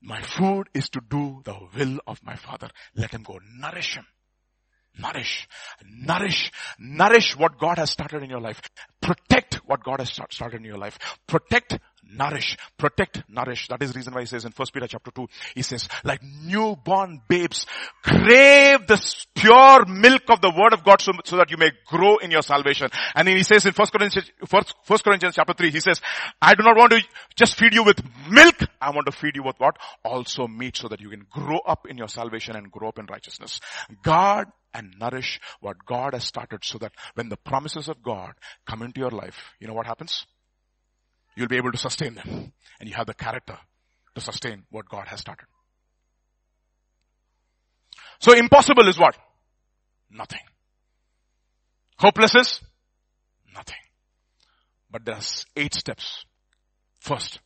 My food is to do the will of my father. Let him go. Nourish him. Nourish, nourish, nourish what God has started in your life. Protect what God has started in your life. Protect nourish, protect, nourish. That is the reason why he says in 1 Peter chapter 2, he says, like newborn babes, crave the pure milk of the word of God so, so, that you may grow in your salvation. And then he says in 1 Corinthians, 1 Corinthians chapter 3, he says, I do not want to just feed you with milk. I want to feed you with what? Also meat so that you can grow up in your salvation and grow up in righteousness. God and nourish what God has started so that when the promises of God come into your life, you know what happens? You'll be able to sustain them. And you have the character to sustain what God has started. So impossible is what? Nothing. Hopeless is? Nothing. But there's eight steps. First,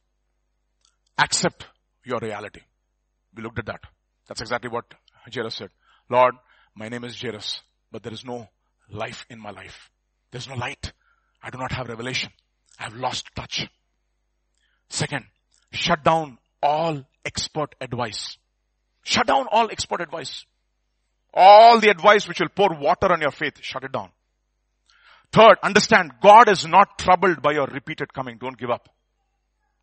accept your reality. We looked at that. That's exactly what Jairus said. Lord, my name is Jairus, but there is no life in my life. There's no light. I do not have revelation. I have lost touch. Second, shut down all expert advice. Shut down all expert advice. All the advice which will pour water on your faith, shut it down. Third, understand God is not troubled by your repeated coming. Don't give up.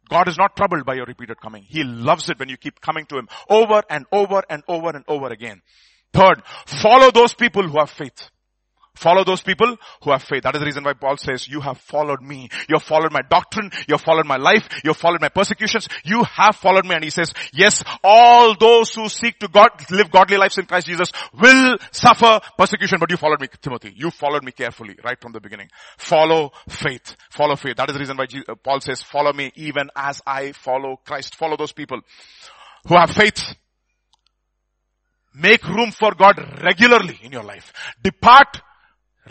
God is not troubled by your repeated coming. He loves it when you keep coming to Him over and over and over and over again. Third, follow those people who have faith. Follow those people who have faith. That is the reason why Paul says, you have followed me. You have followed my doctrine. You have followed my life. You have followed my persecutions. You have followed me. And he says, yes, all those who seek to God, live godly lives in Christ Jesus will suffer persecution. But you followed me, Timothy. You followed me carefully right from the beginning. Follow faith. Follow faith. That is the reason why uh, Paul says, follow me even as I follow Christ. Follow those people who have faith. Make room for God regularly in your life. Depart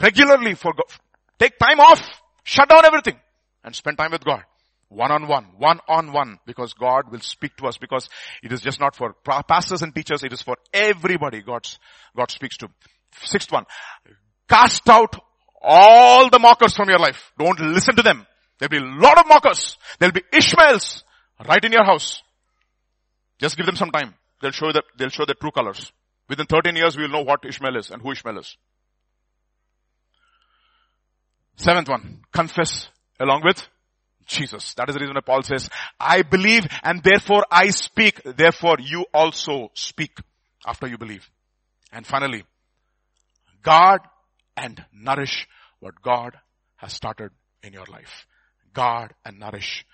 regularly for God. Take time off. Shut down everything and spend time with God. One on one, one on one, because God will speak to us because it is just not for pastors and teachers, it is for everybody God's, God speaks to. Sixth one, cast out all the mockers from your life. Don't listen to them. There'll be a lot of mockers. There'll be Ishmaels right in your house. Just give them some time. They'll show that, they'll show the true colors. Within 13 years, we'll know what Ishmael is and who Ishmael is. Seventh one, confess along with Jesus. That is the reason why Paul says, I believe and therefore I speak. Therefore you also speak after you believe. And finally, guard and nourish what God has started in your life. Guard and nourish.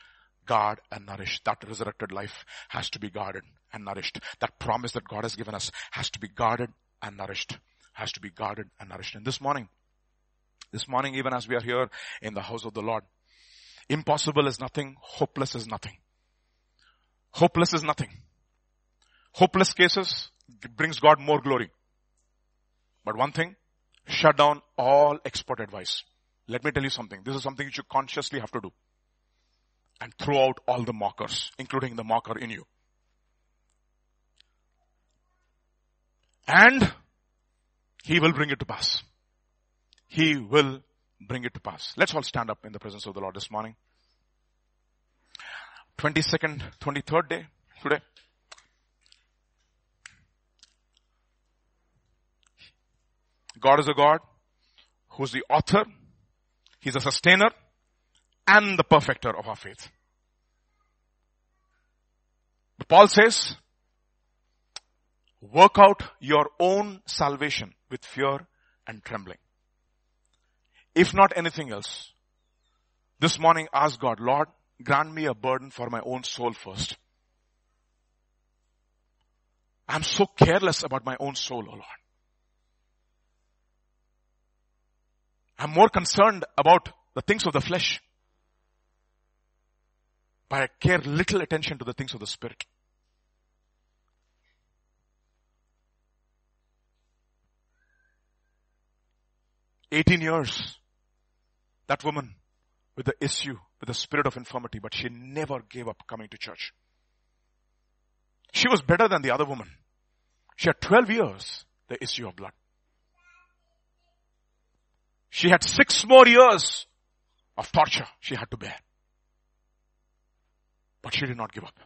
Guard and nourish. That resurrected life has to be guarded and nourished. That promise that God has given us has to be guarded and nourished. Has to be guarded and nourished. And this morning, this morning, even as we are here in the house of the Lord, impossible is nothing, hopeless is nothing. Hopeless is nothing. Hopeless cases brings God more glory. But one thing, shut down all expert advice. Let me tell you something. This is something you should consciously have to do. And throw out all the mockers, including the mocker in you. And he will bring it to pass. He will bring it to pass. Let's all stand up in the presence of the Lord this morning. 22nd, 23rd day today. God is a God who's the author, He's a sustainer and the perfecter of our faith. But Paul says, work out your own salvation with fear and trembling. If not anything else, this morning ask God, Lord, grant me a burden for my own soul first. I'm so careless about my own soul, oh Lord. I'm more concerned about the things of the flesh. But I care little attention to the things of the spirit. Eighteen years. That woman with the issue, with the spirit of infirmity, but she never gave up coming to church. She was better than the other woman. She had 12 years, the issue of blood. She had six more years of torture she had to bear. But she did not give up.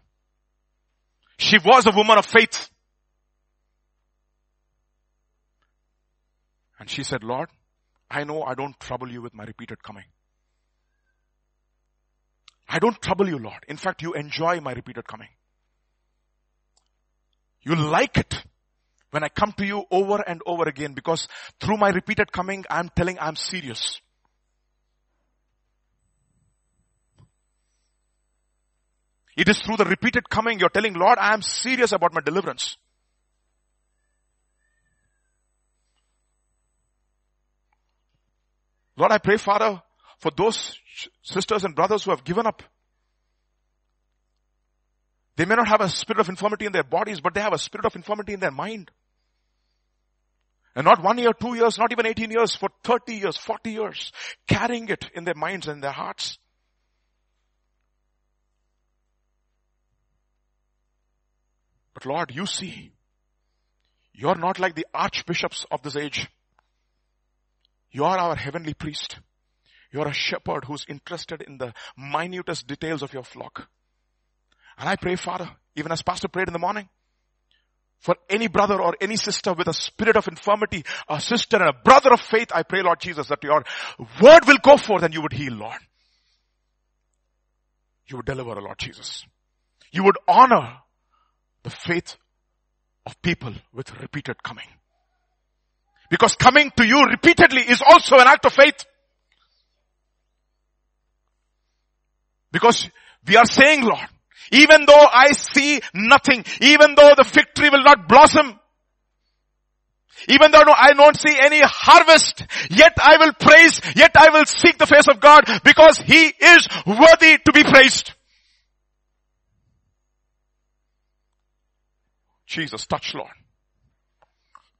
She was a woman of faith. And she said, Lord, I know I don't trouble you with my repeated coming. I don't trouble you, Lord. In fact, you enjoy my repeated coming. You like it when I come to you over and over again because through my repeated coming, I'm telling I'm serious. It is through the repeated coming you're telling, Lord, I am serious about my deliverance. Lord, I pray, Father, for those sisters and brothers who have given up. They may not have a spirit of infirmity in their bodies, but they have a spirit of infirmity in their mind. And not one year, two years, not even 18 years, for 30 years, 40 years, carrying it in their minds and their hearts. But Lord, you see, you're not like the archbishops of this age. You are our heavenly priest. You're a shepherd who's interested in the minutest details of your flock. And I pray, Father, even as Pastor prayed in the morning, for any brother or any sister with a spirit of infirmity, a sister and a brother of faith, I pray, Lord Jesus, that your word will go forth and you would heal, Lord. You would deliver, Lord Jesus. You would honor the faith of people with repeated coming. Because coming to you repeatedly is also an act of faith. Because we are saying, Lord, even though I see nothing, even though the fig tree will not blossom, even though I don't see any harvest, yet I will praise, yet I will seek the face of God because He is worthy to be praised. Jesus, touch Lord.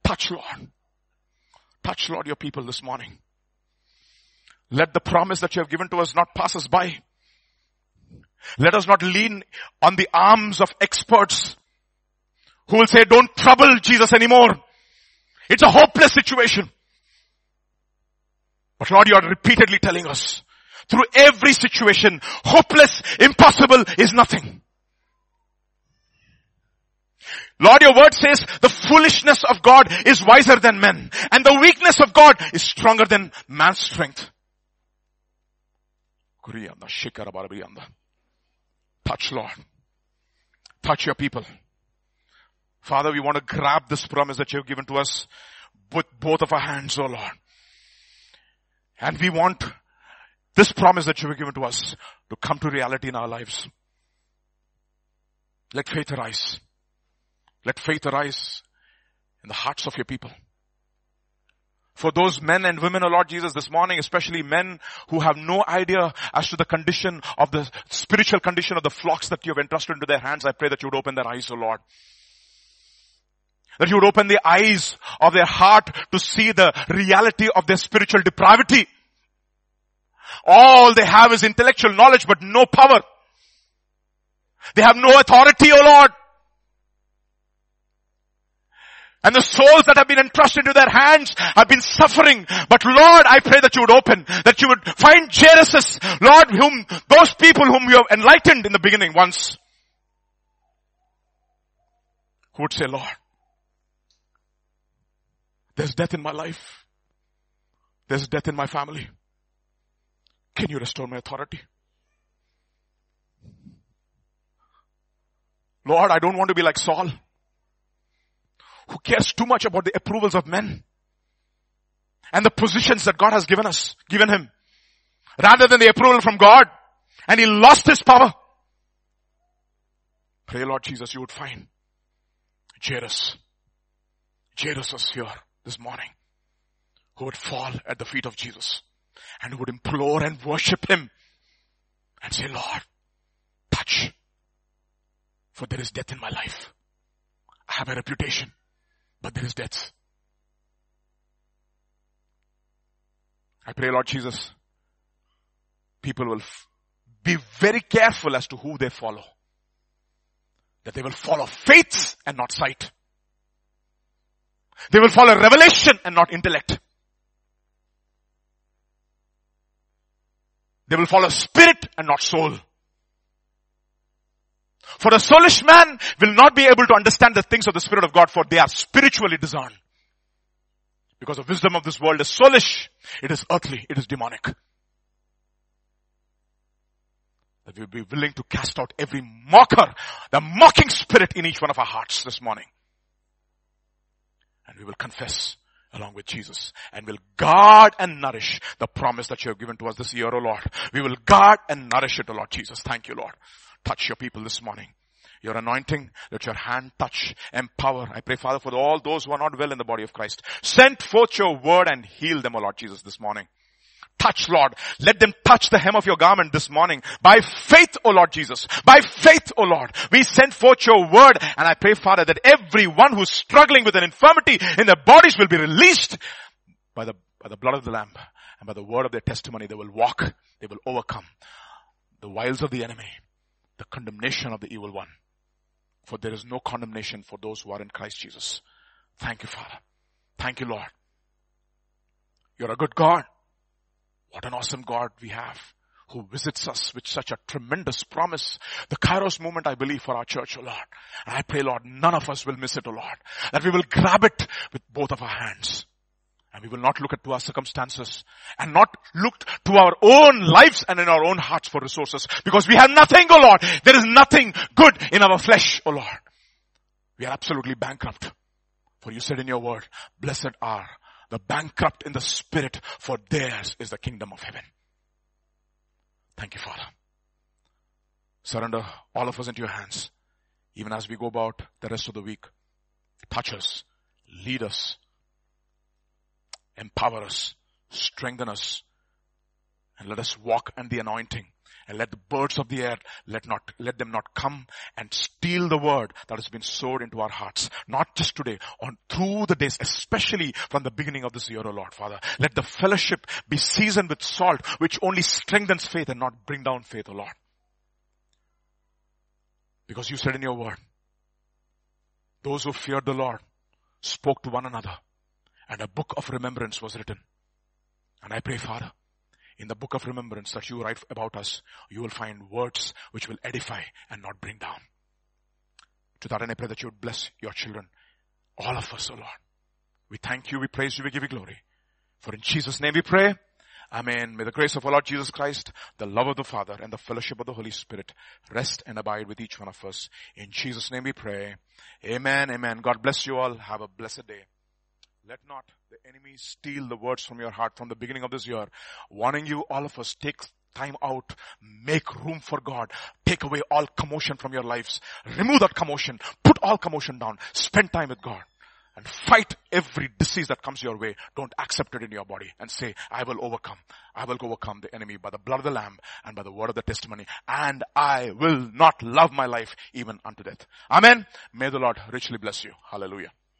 Touch Lord. Touch Lord your people this morning. Let the promise that you have given to us not pass us by. Let us not lean on the arms of experts who will say, don't trouble Jesus anymore. It's a hopeless situation. But Lord, you are repeatedly telling us through every situation, hopeless, impossible is nothing. Lord, your word says the foolishness of God is wiser than men and the weakness of God is stronger than man's strength. Touch, Lord. Touch your people. Father, we want to grab this promise that you have given to us with both of our hands, oh Lord. And we want this promise that you have given to us to come to reality in our lives. Let faith arise. Let faith arise in the hearts of your people for those men and women, O Lord Jesus, this morning, especially men who have no idea as to the condition of the spiritual condition of the flocks that you have entrusted into their hands, I pray that you would open their eyes, O Lord. That you would open the eyes of their heart to see the reality of their spiritual depravity. All they have is intellectual knowledge but no power. They have no authority, O Lord. And the souls that have been entrusted to their hands have been suffering. But Lord, I pray that you would open, that you would find Jairus, Lord, whom, those people whom you have enlightened in the beginning once, who would say, Lord, there's death in my life. There's death in my family. Can you restore my authority? Lord, I don't want to be like Saul who cares too much about the approvals of men and the positions that God has given us, given him, rather than the approval from God. And he lost his power. Pray Lord Jesus, you would find Jairus. Jairus was here this morning who would fall at the feet of Jesus and who would implore and worship Him and say, Lord, touch. For there is death in my life. I have a reputation, but there is death. I pray, Lord Jesus, people will f- be very careful as to who they follow. That they will follow faith and not sight. They will follow revelation and not intellect. They will follow spirit and not soul. For a soulish man will not be able to understand the things of the Spirit of God for they are spiritually discerned. Because the wisdom of this world is soulish. It is earthly. It is demonic. That we'll be willing to cast out every mocker, the mocking spirit in each one of our hearts this morning. And we will confess along with Jesus and will guard and nourish the promise that you have given to us this year, O oh Lord. We will guard and nourish it, O oh Lord Jesus. Thank you, Lord. Touch your people this morning. Your anointing, let your hand touch, empower. I pray, Father, for all those who are not well in the body of Christ. Send forth your word and heal them, O Lord Jesus, this morning. Touch, Lord. Let them touch the hem of your garment this morning. By faith, O Lord Jesus. By faith, O Lord. We send forth your word and I pray, Father, that everyone who's struggling with an infirmity in their bodies will be released by the, by the blood of the Lamb and by the word of their testimony. They will walk. They will overcome the wiles of the enemy, the condemnation of the evil one. For there is no condemnation for those who are in Christ Jesus. Thank you, Father. Thank you, Lord. You're a good God. What an awesome God we have who visits us with such a tremendous promise. The Kairos moment, I believe, for our church, O oh Lord. And I pray, Lord, none of us will miss it, O oh Lord. That we will grab it with both of our hands. And we will not look at to our circumstances and not look to our own lives and in our own hearts for resources because we have nothing, O oh Lord. There is nothing good in our flesh, O Lord. We are absolutely bankrupt. For you said in your word, blessed are the bankrupt in the spirit for theirs is the kingdom of heaven. Thank you, Father. Surrender all of us into your hands, even as we go about the rest of the week. Touch us, lead us, empower us, strengthen us, and let us walk in the anointing. And let the birds of the air, let not, let them not come and steal the word that has been sowed into our hearts. Not just today, on through the days, especially from the beginning of this year, O Lord, Father. Let the fellowship be seasoned with salt, which only strengthens faith and not bring down faith, O Lord. Because you said in your word, those who feared the Lord spoke to one another and a book of remembrance was written. And I pray, Father, in the book of remembrance that you write about us, you will find words which will edify and not bring down. To that end, I pray that you would bless your children, all of us, O oh Lord. We thank you, we praise you, we give you glory. For in Jesus' name we pray. Amen. May the grace of our Lord Jesus Christ, the love of the Father, and the fellowship of the Holy Spirit rest and abide with each one of us. In Jesus' name we pray. Amen. Amen. God bless you all. Have a blessed day. Let not the enemy steal the words from your heart from the beginning of this year. Warning you, all of us, take time out, make room for God, take away all commotion from your lives, remove that commotion, put all commotion down, spend time with God and fight every disease that comes your way. Don't accept it in your body and say, I will overcome. I will overcome the enemy by the blood of the lamb and by the word of the testimony and I will not love my life even unto death. Amen. May the Lord richly bless you. Hallelujah.